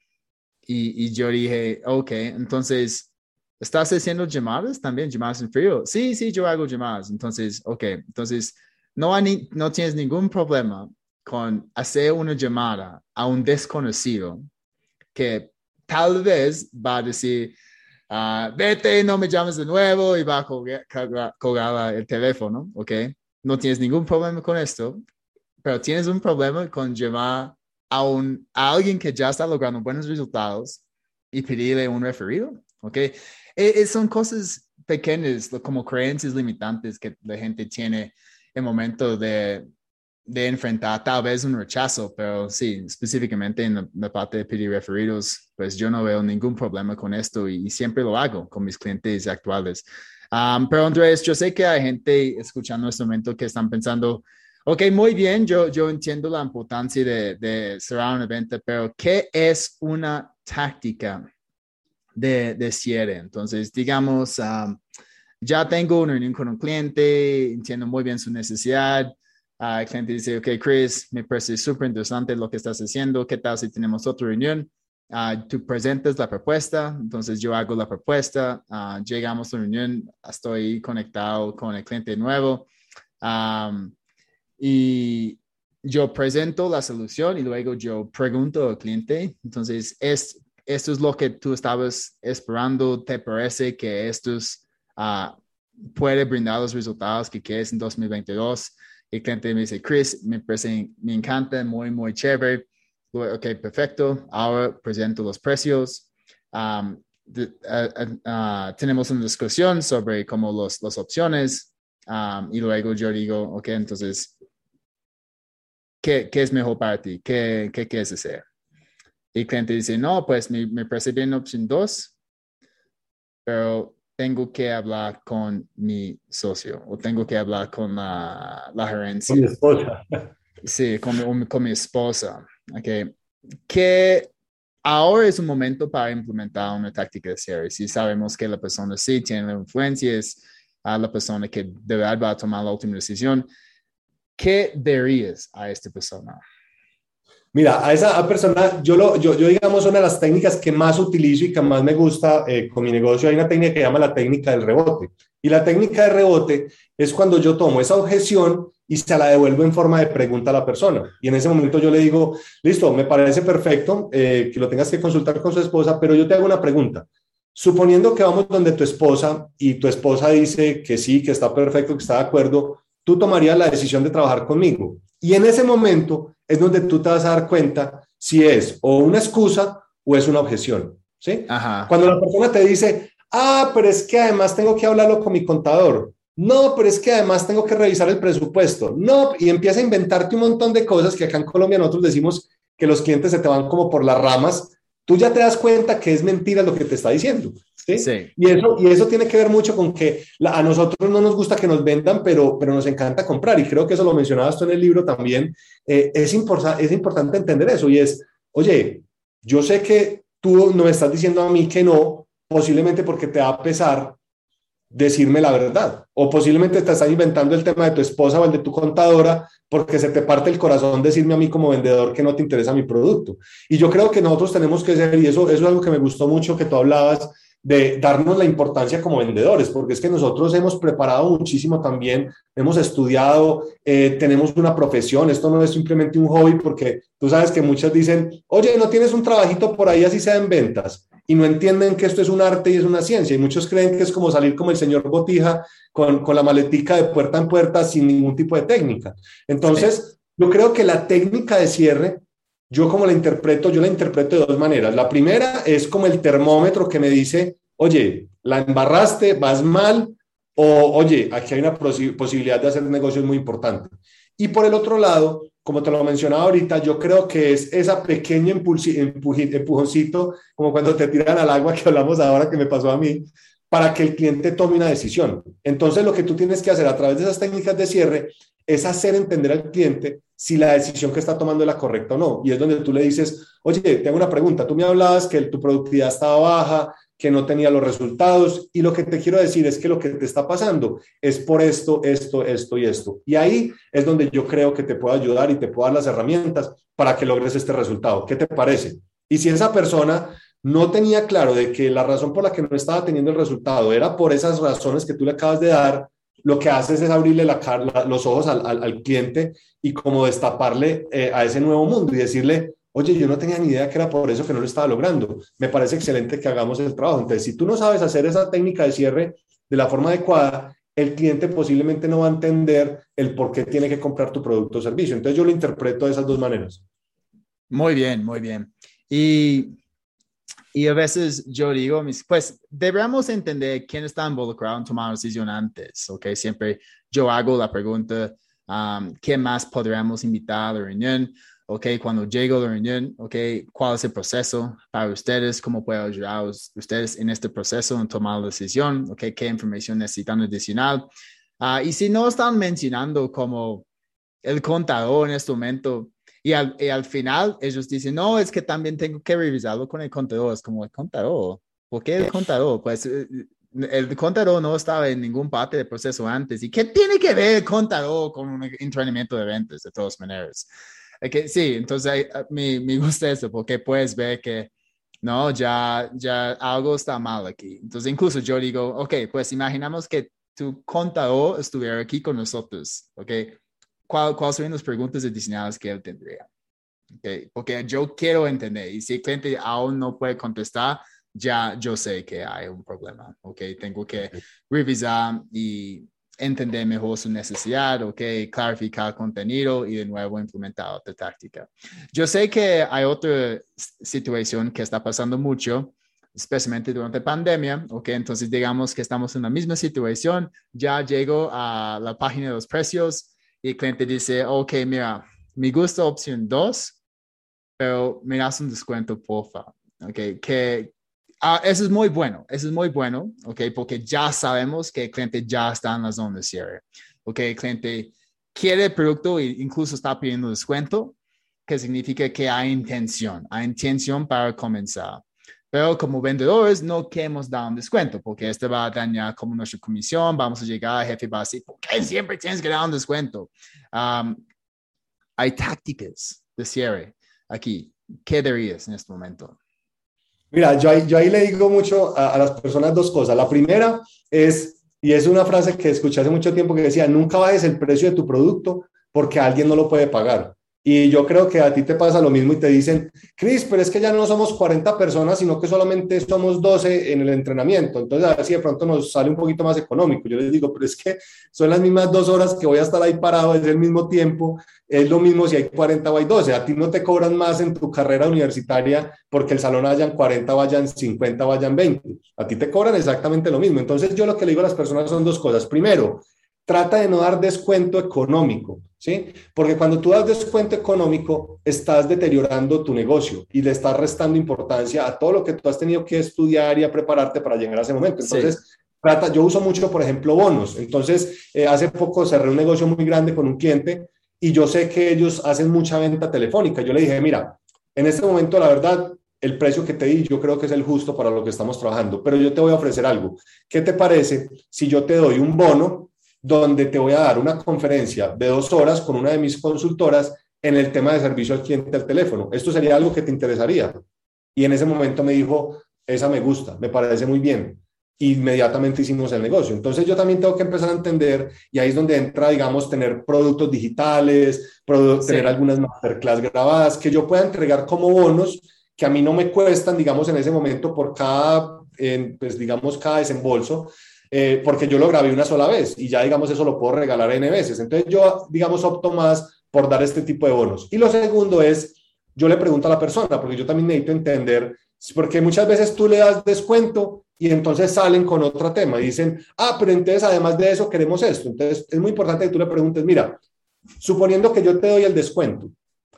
Y, y yo dije, ok, entonces ¿Estás haciendo llamadas también, llamadas en frío? Sí, sí, yo hago llamadas. Entonces, ok, entonces no, hay no tienes ningún problema con hacer una llamada a un desconocido que tal vez va a decir, uh, vete, no me llames de nuevo y va a colgar, el teléfono, ¿ok? No tienes ningún problema con esto, pero tienes un problema con llamar a, un, a alguien que ya está logrando buenos resultados y pedirle un referido, ¿ok? E, e, son cosas pequeñas, como creencias limitantes que la gente tiene en momento de, de enfrentar tal vez un rechazo, pero sí, específicamente en la, parte de pedir referidos, pues yo no veo ningún problema con esto y, siempre lo hago con mis clientes actuales. pero Andrés, yo sé que hay gente escuchando en este momento que están pensando, ok, muy bien, yo, yo entiendo la importancia de, de cerrar un evento, pero ¿qué es una táctica de, de cierre? Entonces, digamos, ya tengo una reunión con un cliente, entiendo muy bien su necesidad, el cliente dice, ok, Chris, me parece súper interesante lo que estás haciendo. ¿Qué tal si tenemos otra reunión? Uh, tú presentas la propuesta, entonces yo hago la propuesta, uh, llegamos a la reunión, estoy conectado con el cliente nuevo y yo presento la solución y luego yo pregunto al cliente, entonces es, esto es lo que tú estabas esperando, ¿te parece que esto uh, puede brindar los resultados que quieres en 2022? el cliente me dice, Chris, me, me encanta, muy, muy chévere. Ok, perfecto. Ahora presento los precios. Um, tenemos una discusión sobre cómo los, las opciones um, y luego yo digo, ok, entonces, ¿qué, qué es mejor para ti? ¿Qué, qué quieres hacer? Y el cliente dice, no, pues me, me bien opción 2, pero tengo que hablar con mi socio o tengo que hablar con la, la gerencia. Con mi esposa. Sí, con mi, con mi esposa. Okay. Que ahora es un momento para implementar una táctica de cierre. Si sabemos que la persona sí tiene la influencia, es a la persona que de verdad va a tomar la última decisión, ¿qué dirías a esta persona? Mira, a esa persona, yo, lo, yo, yo, digamos, una de las técnicas que más utilizo y que más me gusta eh, con mi negocio, hay una técnica que se llama la técnica del rebote. Y la técnica de rebote es cuando yo tomo esa objeción y se la devuelvo en forma de pregunta a la persona. Y en ese momento yo le digo, listo, me parece perfecto eh, que lo tengas que consultar con su esposa, pero yo te hago una pregunta. Suponiendo que vamos donde tu esposa y tu esposa dice que sí, que está perfecto, que está de acuerdo, tú tomarías la decisión de trabajar conmigo. Y en ese momento es donde tú te vas a dar cuenta si es o una excusa o es una objeción. ¿sí? Cuando la persona te dice, ah, pero es que además tengo que hablarlo con mi contador. No, pero es que además tengo que revisar el presupuesto. No, y empieza a inventarte un montón de cosas que acá en Colombia nosotros decimos que los clientes se te van como por las ramas. Tú ya te das cuenta que es mentira lo que te está diciendo. ¿Sí? Y, eso, y eso tiene que ver mucho con que a nosotros no nos gusta que nos vendan, pero, pero nos encanta comprar. Y creo que eso lo mencionabas tú en el libro también. Eh, es, es importante entender eso y es, oye, yo sé que tú no me estás diciendo a mí que no, posiblemente porque te va a pesar decirme la verdad. O posiblemente te estás inventando el tema de tu esposa o el de tu contadora porque se te parte el corazón decirme a mí como vendedor que no te interesa mi producto. Y yo creo que nosotros tenemos que ser, y eso, eso es algo que me gustó mucho que tú hablabas, de darnos la importancia como vendedores, porque es que nosotros hemos preparado muchísimo también, hemos estudiado, eh, tenemos una profesión, esto no es simplemente un hobby, porque tú sabes que muchas dicen, oye, no tienes un trabajito por ahí así sea en ventas, y no entienden que esto es un arte y es una ciencia, y muchos creen que es como salir como el señor Botija con, con la maletica de puerta en puerta sin ningún tipo de técnica. Entonces, yo creo que la técnica de cierre yo como la interpreto, yo la interpreto de dos maneras. La primera es como el termómetro que me dice, oye, la embarraste, vas mal, o oye, aquí hay una posibilidad de hacer negocios muy importante. Y por el otro lado, como te lo mencionaba ahorita, yo creo que es esa pequeña empujoncito, como cuando te tiran al agua que hablamos ahora que me pasó a mí, para que el cliente tome una decisión. Entonces, lo que tú tienes que hacer a través de esas técnicas de cierre es hacer entender al cliente si la decisión que está tomando es la correcta o no. Y es donde tú le dices, oye, tengo una pregunta, tú me hablabas que tu productividad estaba baja, que no tenía los resultados, y lo que te quiero decir es que lo que te está pasando es por esto, esto, esto y esto. Y ahí es donde yo creo que te puedo ayudar y te puedo dar las herramientas para que logres este resultado. ¿Qué te parece? Y si esa persona no tenía claro de que la razón por la que no estaba teniendo el resultado era por esas razones que tú le acabas de dar, lo que haces es abrirle la, los ojos al, al, cliente y como destaparle eh, a ese nuevo mundo y decirle, oye, yo no tenía ni idea que era por eso que no lo estaba logrando. Me parece excelente que hagamos el trabajo. Entonces, si tú no sabes hacer esa técnica de cierre de la forma adecuada, el cliente posiblemente no va a entender el por qué tiene que comprar tu producto o servicio. Entonces, yo lo interpreto de esas dos maneras. Muy bien, muy bien. Y, y a veces yo digo, pues deberíamos entender quién está involucrado en tomar una decisión antes. Siempre yo hago la pregunta, um, ¿qué más podríamos invitar a la reunión? ¿ok? Cuando llego a la reunión, ¿ok? ¿Cuál es el proceso para ustedes? ¿Cómo puedo ayudar a ustedes en este proceso en tomar la decisión? ¿Ok? ¿Qué información necesitan adicional? Uh, y si no están mencionando como el contador en este momento, y al, y al, final ellos dicen, no, es que también tengo que revisarlo con el contador. Es como el contador. ¿Por qué el contador? Pues eh, el contador no estaba en ningún parte del proceso antes. ¿Y qué tiene que ver el contador con un entrenamiento de ventas de todas maneras? que sí, entonces me, me gusta eso porque puedes ver que, no, ya, ya algo está mal aquí. Entonces, incluso yo digo, ok, pues imaginamos que tu contador estuviera aquí con nosotros, ok. ¿Cuál, ¿Cuáles serían las preguntas adicionales que él tendría? Okay, porque yo quiero entender y si el cliente aún no puede contestar, ya yo sé que hay un problema, ok, tengo que revisar y entender mejor su necesidad, ok, clarificar contenido y de nuevo implementar otra táctica. Yo sé que hay otra situación que está pasando mucho, especialmente durante pandemia, ok, entonces digamos que estamos en la misma situación, ya llego a la página de los precios y el cliente dice, ok, mira, me gusta opción 2, pero me das un descuento, porfa, ok, que, Ah, eso es muy bueno, eso es muy bueno, ¿ok? Porque ya sabemos que el cliente ya está en la zona de cierre, ¿ok? El cliente quiere el producto e incluso está pidiendo descuento, que significa que hay intención, hay intención para comenzar. Pero como vendedores no queremos dar un descuento porque este va a dañar como nuestra comisión, vamos a llegar, jefe va a decir, ¿por qué siempre tienes que dar un descuento? hay tácticas de cierre aquí. ¿Qué dirías en este momento? Mira, yo ahí, yo ahí le digo mucho a, a, las personas dos cosas. La primera es, y es una frase que escuché hace mucho tiempo que decía, nunca bajes el precio de tu producto porque alguien no lo puede pagar. Y yo creo que a ti te pasa lo mismo y te dicen, Chris, pero es que ya no somos 40 personas, sino que solamente somos 12 en el entrenamiento. Entonces, a ver si de pronto nos sale un poquito más económico. Yo les digo, pero es que son las mismas dos horas que voy a estar ahí parado, es el mismo tiempo, es lo mismo si hay 40 o hay 12. A ti no te cobran más en tu carrera universitaria porque el salón hayan 40, vayan 50, vayan 20. A ti te cobran exactamente lo mismo. Entonces, yo lo que le digo a las personas son dos cosas. Primero, trata de no dar descuento económico, ¿sí? Porque cuando tú das descuento económico, estás deteriorando tu negocio y le estás restando importancia a todo lo que tú has tenido que estudiar y a prepararte para llegar a ese momento. Entonces, trata, yo uso mucho, por ejemplo, bonos. Entonces, eh, hace poco cerré un negocio muy grande con un cliente y yo sé que ellos hacen mucha venta telefónica. Yo le dije, mira, en este momento, la verdad, el precio que te di yo creo que es el justo para lo que estamos trabajando, pero yo te voy a ofrecer algo. ¿Qué te parece si yo te doy un bono donde te voy a dar una conferencia de dos horas con una de mis consultoras en el tema de servicio al cliente al teléfono. Esto sería algo que te interesaría. Y en ese momento me dijo, esa me gusta, me parece muy bien. Inmediatamente hicimos el negocio. Entonces yo también tengo que empezar a entender, y ahí es donde entra, digamos, tener productos digitales, tener algunas masterclass grabadas que yo pueda entregar como bonos que a mí no me cuestan, digamos, en ese momento por cada, pues digamos, cada desembolso, eh, porque yo lo grabé una sola vez y ya, digamos, eso lo puedo regalar N veces. Entonces yo, digamos, opto más por dar este tipo de bonos. Y lo segundo es, yo le pregunto a la persona, porque yo también necesito entender, porque muchas veces tú le das descuento y entonces salen con otro tema y dicen, ah, pero entonces además de eso queremos esto. Entonces es muy importante que tú le preguntes, mira, suponiendo que yo te doy el descuento,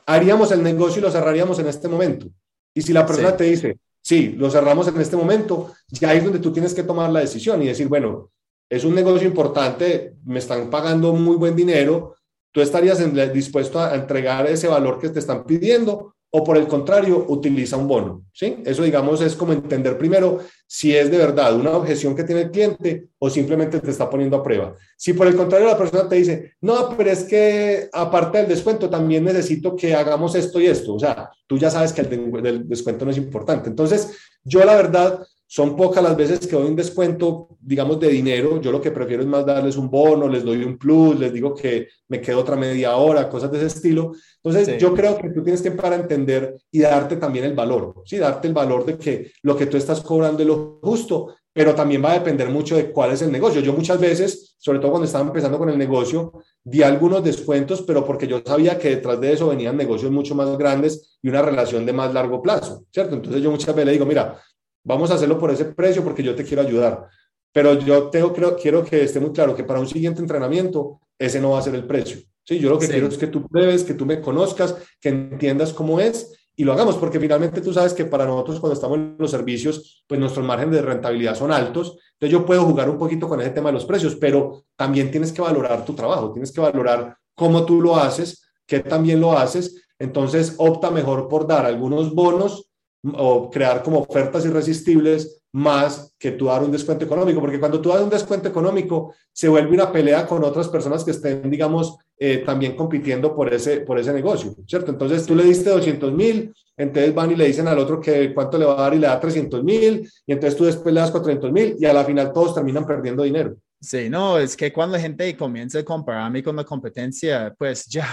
haríamos el negocio y lo cerraríamos en este momento. Y si la persona te dice, sí, lo cerramos en este momento, ya es donde tú tienes que tomar la decisión y decir, bueno, es un negocio importante, me están pagando muy buen dinero, tú estarías dispuesto a entregar ese valor que te están pidiendo o por el contrario, utiliza un bono. ¿sí? Eso, digamos, es como entender primero si es de verdad una objeción que tiene el cliente o simplemente te está poniendo a prueba. Si por el contrario la persona te dice, no, pero es que aparte del descuento también necesito que hagamos esto y esto. O sea, tú ya sabes que el, el descuento no es importante. Entonces, yo la verdad son pocas las veces que doy un descuento, digamos, de dinero. Yo lo que prefiero es más darles un bono, les doy un plus, les digo que me quedo otra media hora, cosas de ese estilo. Entonces, yo creo que tú tienes que para entender y darte también el valor, ¿sí? Darte el valor de que lo que tú estás cobrando es lo justo, pero también va a depender mucho de cuál es el negocio. Yo muchas veces, sobre todo cuando estaba empezando con el negocio, di algunos descuentos, pero porque yo sabía que detrás de eso venían negocios mucho más grandes y una relación de más largo plazo, ¿cierto? Entonces yo muchas veces le digo, mira, vamos a hacerlo por ese precio porque yo te quiero ayudar. Pero yo tengo, creo, quiero que esté muy claro que para un siguiente entrenamiento ese no va a ser el precio. Sí, yo lo que quiero es que tú pruebes, que tú me conozcas, que entiendas cómo es y lo hagamos, porque finalmente tú sabes que para nosotros cuando estamos en los servicios, pues nuestros márgenes de rentabilidad son altos, entonces yo puedo jugar un poquito con ese tema de los precios, pero también tienes que valorar tu trabajo, tienes que valorar cómo tú lo haces, qué también lo haces, entonces opta mejor por dar algunos bonos o crear como ofertas irresistibles más que tú dar un descuento económico, porque cuando tú das un descuento económico se vuelve una pelea con otras personas que estén, digamos, eh, también compitiendo por ese, por ese negocio, ¿cierto? Entonces tú le diste 200 mil, entonces van y le dicen al otro que cuánto le va a dar y le da 300 mil, y entonces tú después le das 400 mil y a la final todos terminan perdiendo dinero. Sí, no, es que cuando la gente comienza a compararme con la competencia, pues ya,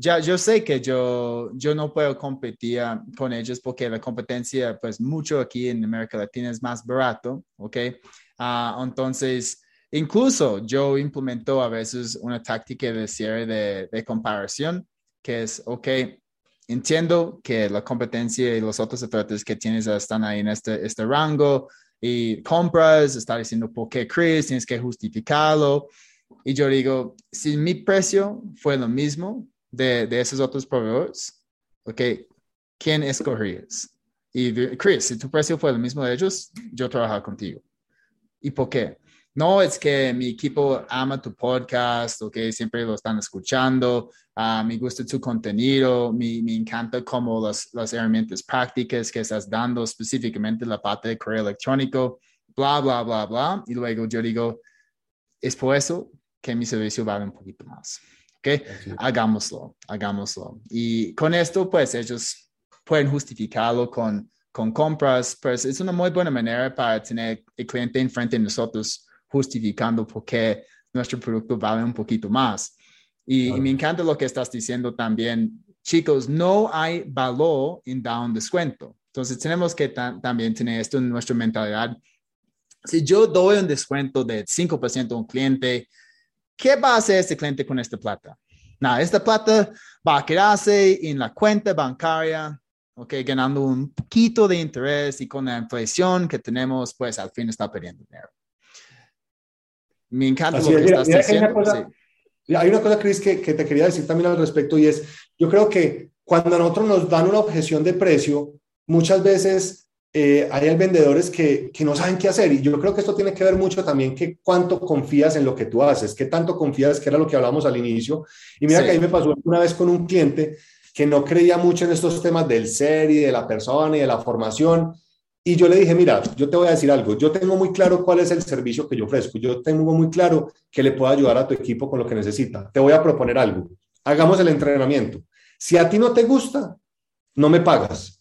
ya yo sé que yo, yo no puedo competir con ellos porque la competencia, pues mucho aquí en América Latina es más barato, ¿ok? Uh, entonces, incluso yo implemento a veces una táctica de cierre de, de comparación, que es, ok, entiendo que la competencia y los otros ofertas que tienes están ahí en este, este rango y compras, está diciendo por qué Chris, tienes que justificarlo. Y yo digo, si mi precio fue lo mismo, de, de esos otros proveedores, ok, ¿quién escogerías? Y Chris, si tu precio fue el mismo de ellos, yo trabajo contigo. ¿Y por qué? No es que mi equipo ama tu podcast, ok, siempre lo están escuchando, uh, me gusta tu contenido, me, me encanta como las, las herramientas prácticas que estás dando, específicamente la parte de correo electrónico, bla, bla, bla, bla. Y luego yo digo, es por eso que mi servicio vale un poquito más. ¿Ok? Hagámoslo, hagámoslo. Y con esto, pues ellos pueden justificarlo con, con compras, pues es una muy buena manera para tener el cliente enfrente de nosotros justificando por qué nuestro producto vale un poquito más. Y, me encanta lo que estás diciendo también. Chicos, no hay valor en dar un descuento. Entonces tenemos que también tener esto en nuestra mentalidad. Si yo doy un descuento de 5% a un cliente, ¿Qué va a hacer este cliente con esta plata? Nada, esta plata va a quedarse en la cuenta bancaria, ok, ganando un poquito de interés y con la inflación que tenemos, pues al fin está perdiendo dinero. Me encanta lo que estás diciendo. Hay una cosa, hay una cosa Chris, que, que te quería decir también al respecto y es, yo creo que cuando a nosotros nos dan una objeción de precio, muchas veces eh, hay vendedores que, que, no saben qué hacer. Y yo creo que esto tiene que ver mucho también que cuánto confías en lo que tú haces, qué tanto confías, que era lo que hablamos al inicio. Y mira que ahí me pasó una vez con un cliente que no creía mucho en estos temas del ser y de la persona y de la formación. Y yo le dije, mira, yo te voy a decir algo, yo tengo muy claro cuál es el servicio que yo ofrezco, yo tengo muy claro que le puedo ayudar a tu equipo con lo que necesita. Te voy a proponer algo, hagamos el entrenamiento. Si a ti no te gusta, no me pagas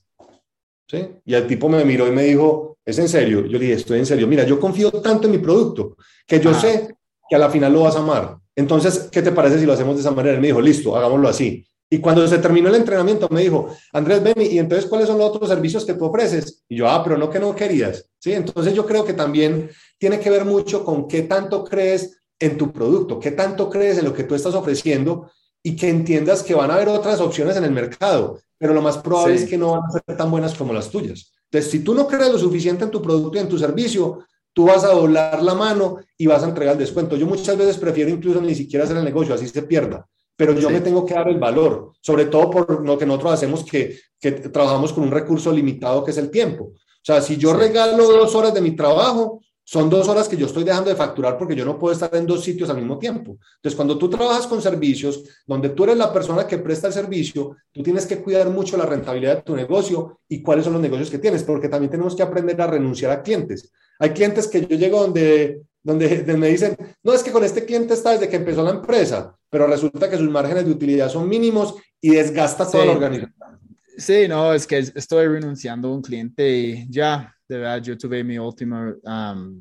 y el tipo me miró y me dijo, ¿es en serio? Yo le dije, estoy en serio. Mira, yo confío tanto en mi producto que yo sé que a la final lo vas a amar. Entonces, ¿qué te parece si lo hacemos de esa manera? Él me dijo, listo, hagámoslo así. Y cuando se terminó el entrenamiento, me dijo, Andrés, ven, y entonces, ¿cuáles son los otros servicios que tú ofreces? Y yo, ah, pero no que no querías. ¿Sí? Entonces, yo creo que también tiene que ver mucho con qué tanto crees en tu producto, qué tanto crees en lo que tú estás ofreciendo y que entiendas que van a haber otras opciones en el mercado pero lo más probable es que no van a ser tan buenas como las tuyas. Entonces, si tú no crees lo suficiente en tu producto y en tu servicio, tú vas a doblar la mano y vas a entregar el descuento. Yo muchas veces prefiero incluso ni siquiera hacer el negocio, así se pierda, pero yo me tengo que dar el valor, sobre todo por lo que nosotros hacemos, que, que trabajamos con un recurso limitado que es el tiempo. O sea, si yo regalo dos horas de mi trabajo, son dos horas que yo estoy dejando de facturar porque yo no puedo estar en dos sitios al mismo tiempo. Entonces, cuando tú trabajas con servicios, donde tú eres la persona que presta el servicio, tú tienes que cuidar mucho la rentabilidad de tu negocio y cuáles son los negocios que tienes, porque también tenemos que aprender a renunciar a clientes. Hay clientes que yo llego donde, donde, me dicen, no, es que con este cliente está desde que empezó la empresa, pero resulta que sus márgenes de utilidad son mínimos y desgasta toda la organización. Sí, no, es que estoy renunciando a un cliente y ya, de verdad, yo tuve mi última um,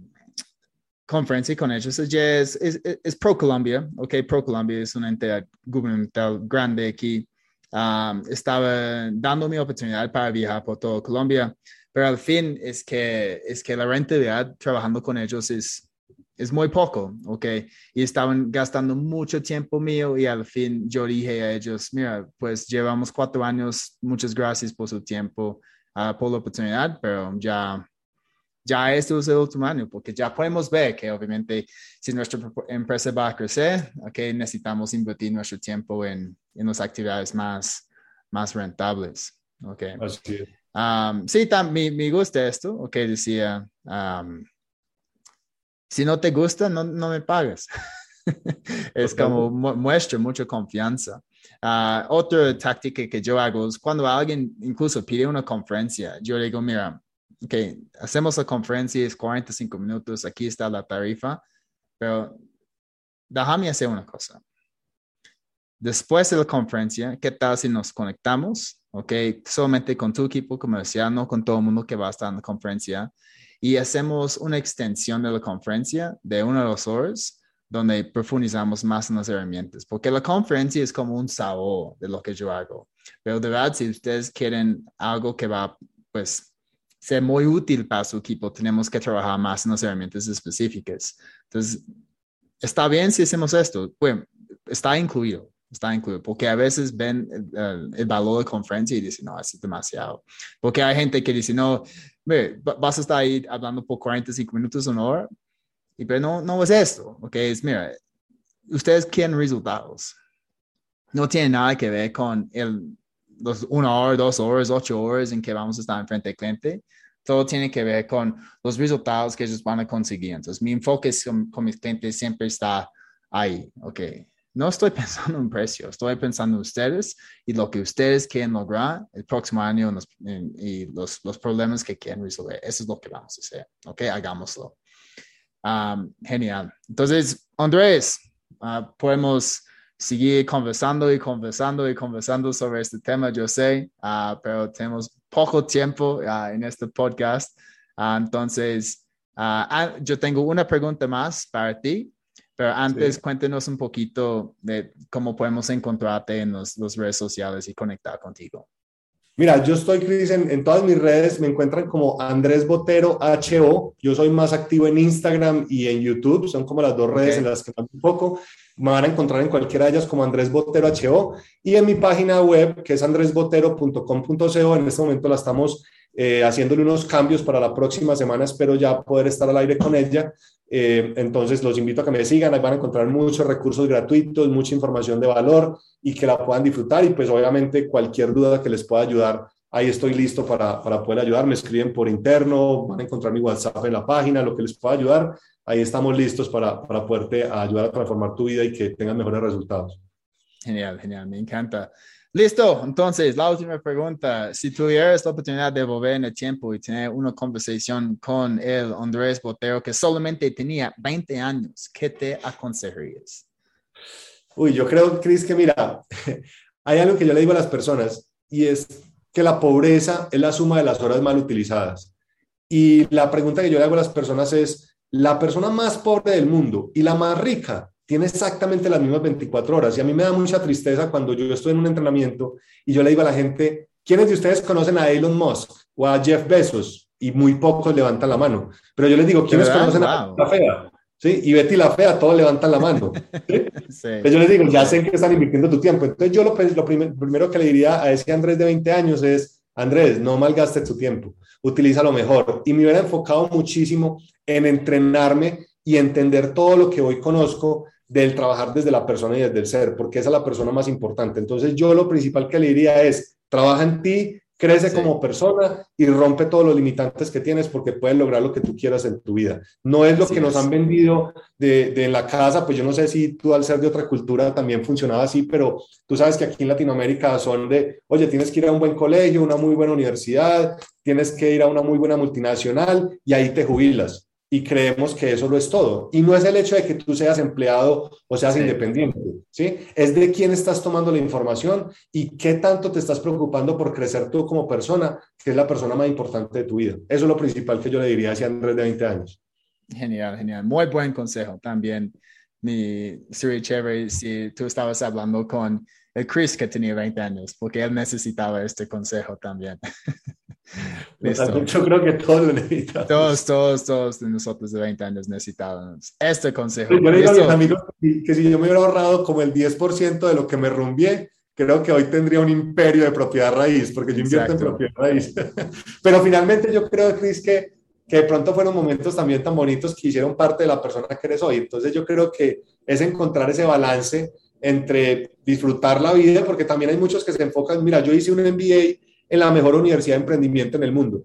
conferencia con ellos. Es, es, es, Pro Colombia, ok, Pro Colombia es una entidad gubernamental grande aquí. Um, estaba dando mi oportunidad para viajar por toda Colombia, pero al fin es que, es que la rentabilidad trabajando con ellos es, es muy poco, ¿ok? Y estaban gastando mucho tiempo mío y al fin yo dije a ellos, mira, pues llevamos cuatro años, muchas gracias por su tiempo, uh, por la oportunidad, pero ya, ya esto es el último año, porque ya podemos ver que obviamente si nuestra empresa va a crecer, ¿ok? Necesitamos invertir nuestro tiempo en, en las actividades más, más rentables, ¿ok? Así Um, sí, también me, gusta esto, ok, decía... Um, si no te gusta, no, no me pagas. es como muestra mucha confianza. Uh, otra táctica que yo hago es cuando alguien incluso pide una conferencia, yo digo, mira, ok, hacemos la conferencia, es 45 minutos, aquí está la tarifa, pero déjame hacer una cosa. Después de la conferencia, ¿qué tal si nos conectamos? Ok, solamente con tu equipo comercial, no con todo el mundo que va a estar en la conferencia y hacemos una extensión de la conferencia de una o dos horas donde profundizamos más en las herramientas, porque la conferencia es como un sabor de lo que yo hago. Pero de verdad, si ustedes quieren algo que va, pues, ser muy útil para su equipo, tenemos que trabajar más en las herramientas específicas. Entonces, está bien si hacemos esto, pues, está incluido, está incluido, porque a veces ven el, valor de conferencia y dicen, no, es demasiado. Porque hay gente que dice, no, vas a estar ahí hablando por 45 minutos, una hora, y pero no, no es esto, ok, es, mira, ustedes quieren resultados. No tiene nada que ver con el, los una hora, dos horas, ocho horas en que vamos a estar enfrente del cliente. Todo tiene que ver con los resultados que ellos van a conseguir. Entonces, mi enfoque con, con mis clientes siempre está ahí, ok no estoy pensando en precio, estoy pensando en ustedes y lo que ustedes quieren lograr el próximo año y los, los, problemas que quieren resolver. Eso es lo que vamos a hacer. Ok, hagámoslo. Genial. Entonces, Andrés, ah, podemos seguir conversando y conversando y conversando sobre este tema, yo sé, ah, pero tenemos poco tiempo ah, en este podcast. entonces, yo tengo una pregunta más para ti. Pero antes, cuéntenos un poquito de cómo podemos encontrarte en las redes sociales y conectar contigo. Mira, yo estoy, Cris, en, todas mis redes me encuentran como Andrés Botero HO. Yo soy más activo en Instagram y en YouTube. Son como las dos redes en las que un poco. Me van a encontrar en cualquiera de ellas como Andrés Botero HO. Y en mi página web, que es andresbotero.com.co, en este momento la estamos eh, haciéndole unos cambios para la próxima semana. Espero ya poder estar al aire con ella. Eh, entonces, los invito a que me sigan, ahí van a encontrar muchos recursos gratuitos, mucha información de valor y que la puedan disfrutar. Y pues obviamente cualquier duda que les pueda ayudar, ahí estoy listo para, para poder ayudar. Me escriben por interno, van a encontrar mi WhatsApp en la página, lo que les pueda ayudar. Ahí estamos listos para, para poderte ayudar a transformar tu vida y que tengas mejores resultados. Genial, genial, me encanta. Listo, entonces la última pregunta. Si tuvieras la oportunidad de volver en el tiempo y tener una conversación con el Andrés Botero que solamente tenía 20 años, ¿qué te aconsejarías? Uy, yo creo, Cris, que mira, hay algo que yo le digo a las personas y es que la pobreza es la suma de las horas mal utilizadas. Y la pregunta que yo le hago a las personas es, la persona más pobre del mundo y la más rica tiene exactamente las mismas 24 horas. Y a mí me da mucha tristeza cuando yo estoy en un entrenamiento y yo le digo a la gente, ¿quiénes de ustedes conocen a Elon Musk o a Jeff Bezos? Y muy pocos levantan la mano. Pero yo les digo, ¿quiénes conocen a la fea? ¿Sí? Y Betty la fea, todos levantan la mano. Entonces yo les digo, ya sé que están invirtiendo tu tiempo. Entonces yo lo, lo primero que le diría a ese Andrés de 20 años es, Andrés, no malgastes tu tiempo, utiliza lo mejor. Y me hubiera enfocado muchísimo en entrenarme y entender todo lo que hoy conozco del trabajar desde la persona y desde el ser, porque esa es la persona más importante. Entonces yo lo principal que le diría es, trabaja en ti, crece como persona y rompe todos los limitantes que tienes porque puedes lograr lo que tú quieras en tu vida. No es lo que nos han vendido de, de, la casa, pues yo no sé si tú al ser de otra cultura también funcionaba así, pero tú sabes que aquí en Latinoamérica son de, oye, tienes que ir a un buen colegio, una muy buena universidad, tienes que ir a una muy buena multinacional y ahí te jubilas. Y creemos que eso lo es todo. Y no es el hecho de que tú seas empleado o seas independiente, ¿sí? Es de quién estás tomando la información y qué tanto te estás preocupando por crecer tú como persona, que es la persona más importante de tu vida. Eso es lo principal que yo le diría a Andrés de 20 años. Genial, genial. Muy buen consejo también. Mi sería chévere si tú estabas hablando con el Chris que tenía 20 años, porque él necesitaba este consejo también. Yo creo que todos lo necesitamos. Todos, todos, todos de nosotros de 20 años necesitábamos este consejo. Yo le digo a mis amigos que si yo me hubiera ahorrado como el 10% de lo que me rumbié, creo que hoy tendría un imperio de propiedad raíz, porque yo invierto en propiedad raíz. Pero finalmente yo creo, Chris, que, que de pronto fueron momentos también tan bonitos que hicieron parte de la persona que eres hoy. Entonces yo creo que es encontrar ese balance entre disfrutar la vida, porque también hay muchos que se enfocan, mira, yo hice un MBA en la mejor universidad de emprendimiento en el mundo.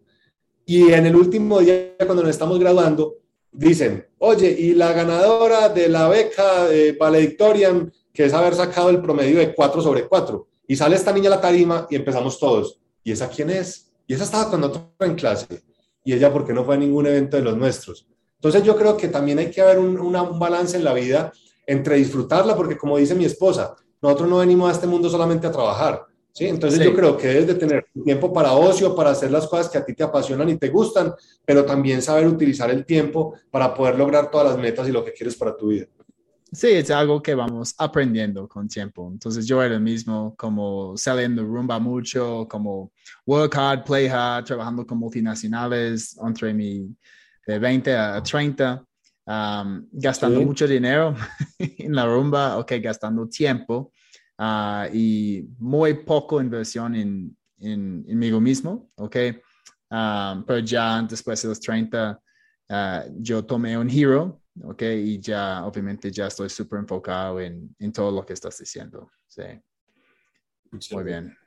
Y en el último día, cuando nos estamos graduando, dicen, oye, y la ganadora de la beca de valedictorian, que es haber sacado el promedio de 4 sobre 4. Y sale esta niña a la tarima y empezamos todos. ¿Y esa quién es? Y esa estaba con nosotros en clase. Y ella, ¿por qué no fue a ningún evento de los nuestros? Entonces yo creo que también hay que haber un, un balance en la vida entre disfrutarla, porque como dice mi esposa, nosotros no venimos a este mundo solamente a trabajar, ¿sí? Entonces yo creo que debes de tener tiempo para ocio, para hacer las cosas que a ti te apasionan y te gustan, pero también saber utilizar el tiempo para poder lograr todas las metas y lo que quieres para tu vida. Sí, es algo que vamos aprendiendo con tiempo. Entonces yo era el mismo, como saliendo rumba mucho, como work hard, play hard, trabajando con multinacionales entre mi de 20 a 30 gastando mucho dinero en la rumba, ok, gastando tiempo ah, y muy poco inversión en, en, en mí mismo, ok. pero ya después de los 30, ah, yo tomé un hero, ok, y ya obviamente ya estoy súper enfocado en, en, todo lo que estás diciendo. Sí. Muy bien.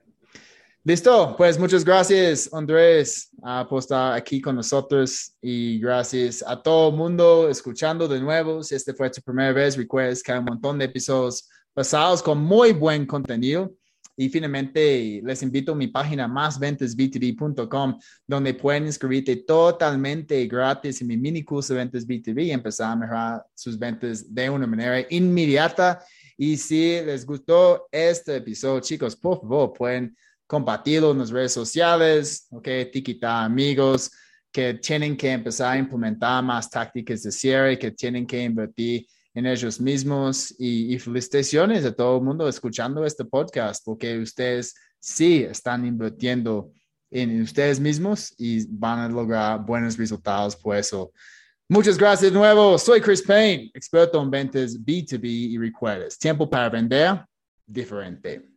Listo, pues muchas gracias Andrés por estar aquí con nosotros y gracias a todo el mundo escuchando de nuevo. Si este fue tu primera vez, recuerdes que hay un montón de episodios pasados con muy buen contenido. Y finalmente les invito a mi página másventasb2b.com donde pueden inscribirte totalmente gratis en mi mini curso de ventas B2B y empezar a mejorar sus ventas de una manera inmediata. Y si les gustó este episodio, chicos, por favor, pueden compartirlo en las redes sociales, ok, etiquetar amigos que tienen que empezar a implementar más tácticas de cierre, que tienen que invertir en ellos mismos y, felicitaciones a todo el mundo escuchando este podcast porque ustedes sí están invirtiendo en ustedes mismos y van a lograr buenos resultados por eso. Muchas gracias de nuevo. Soy Chris Payne, experto en ventas B2B y recuerdes, tiempo para vender diferente.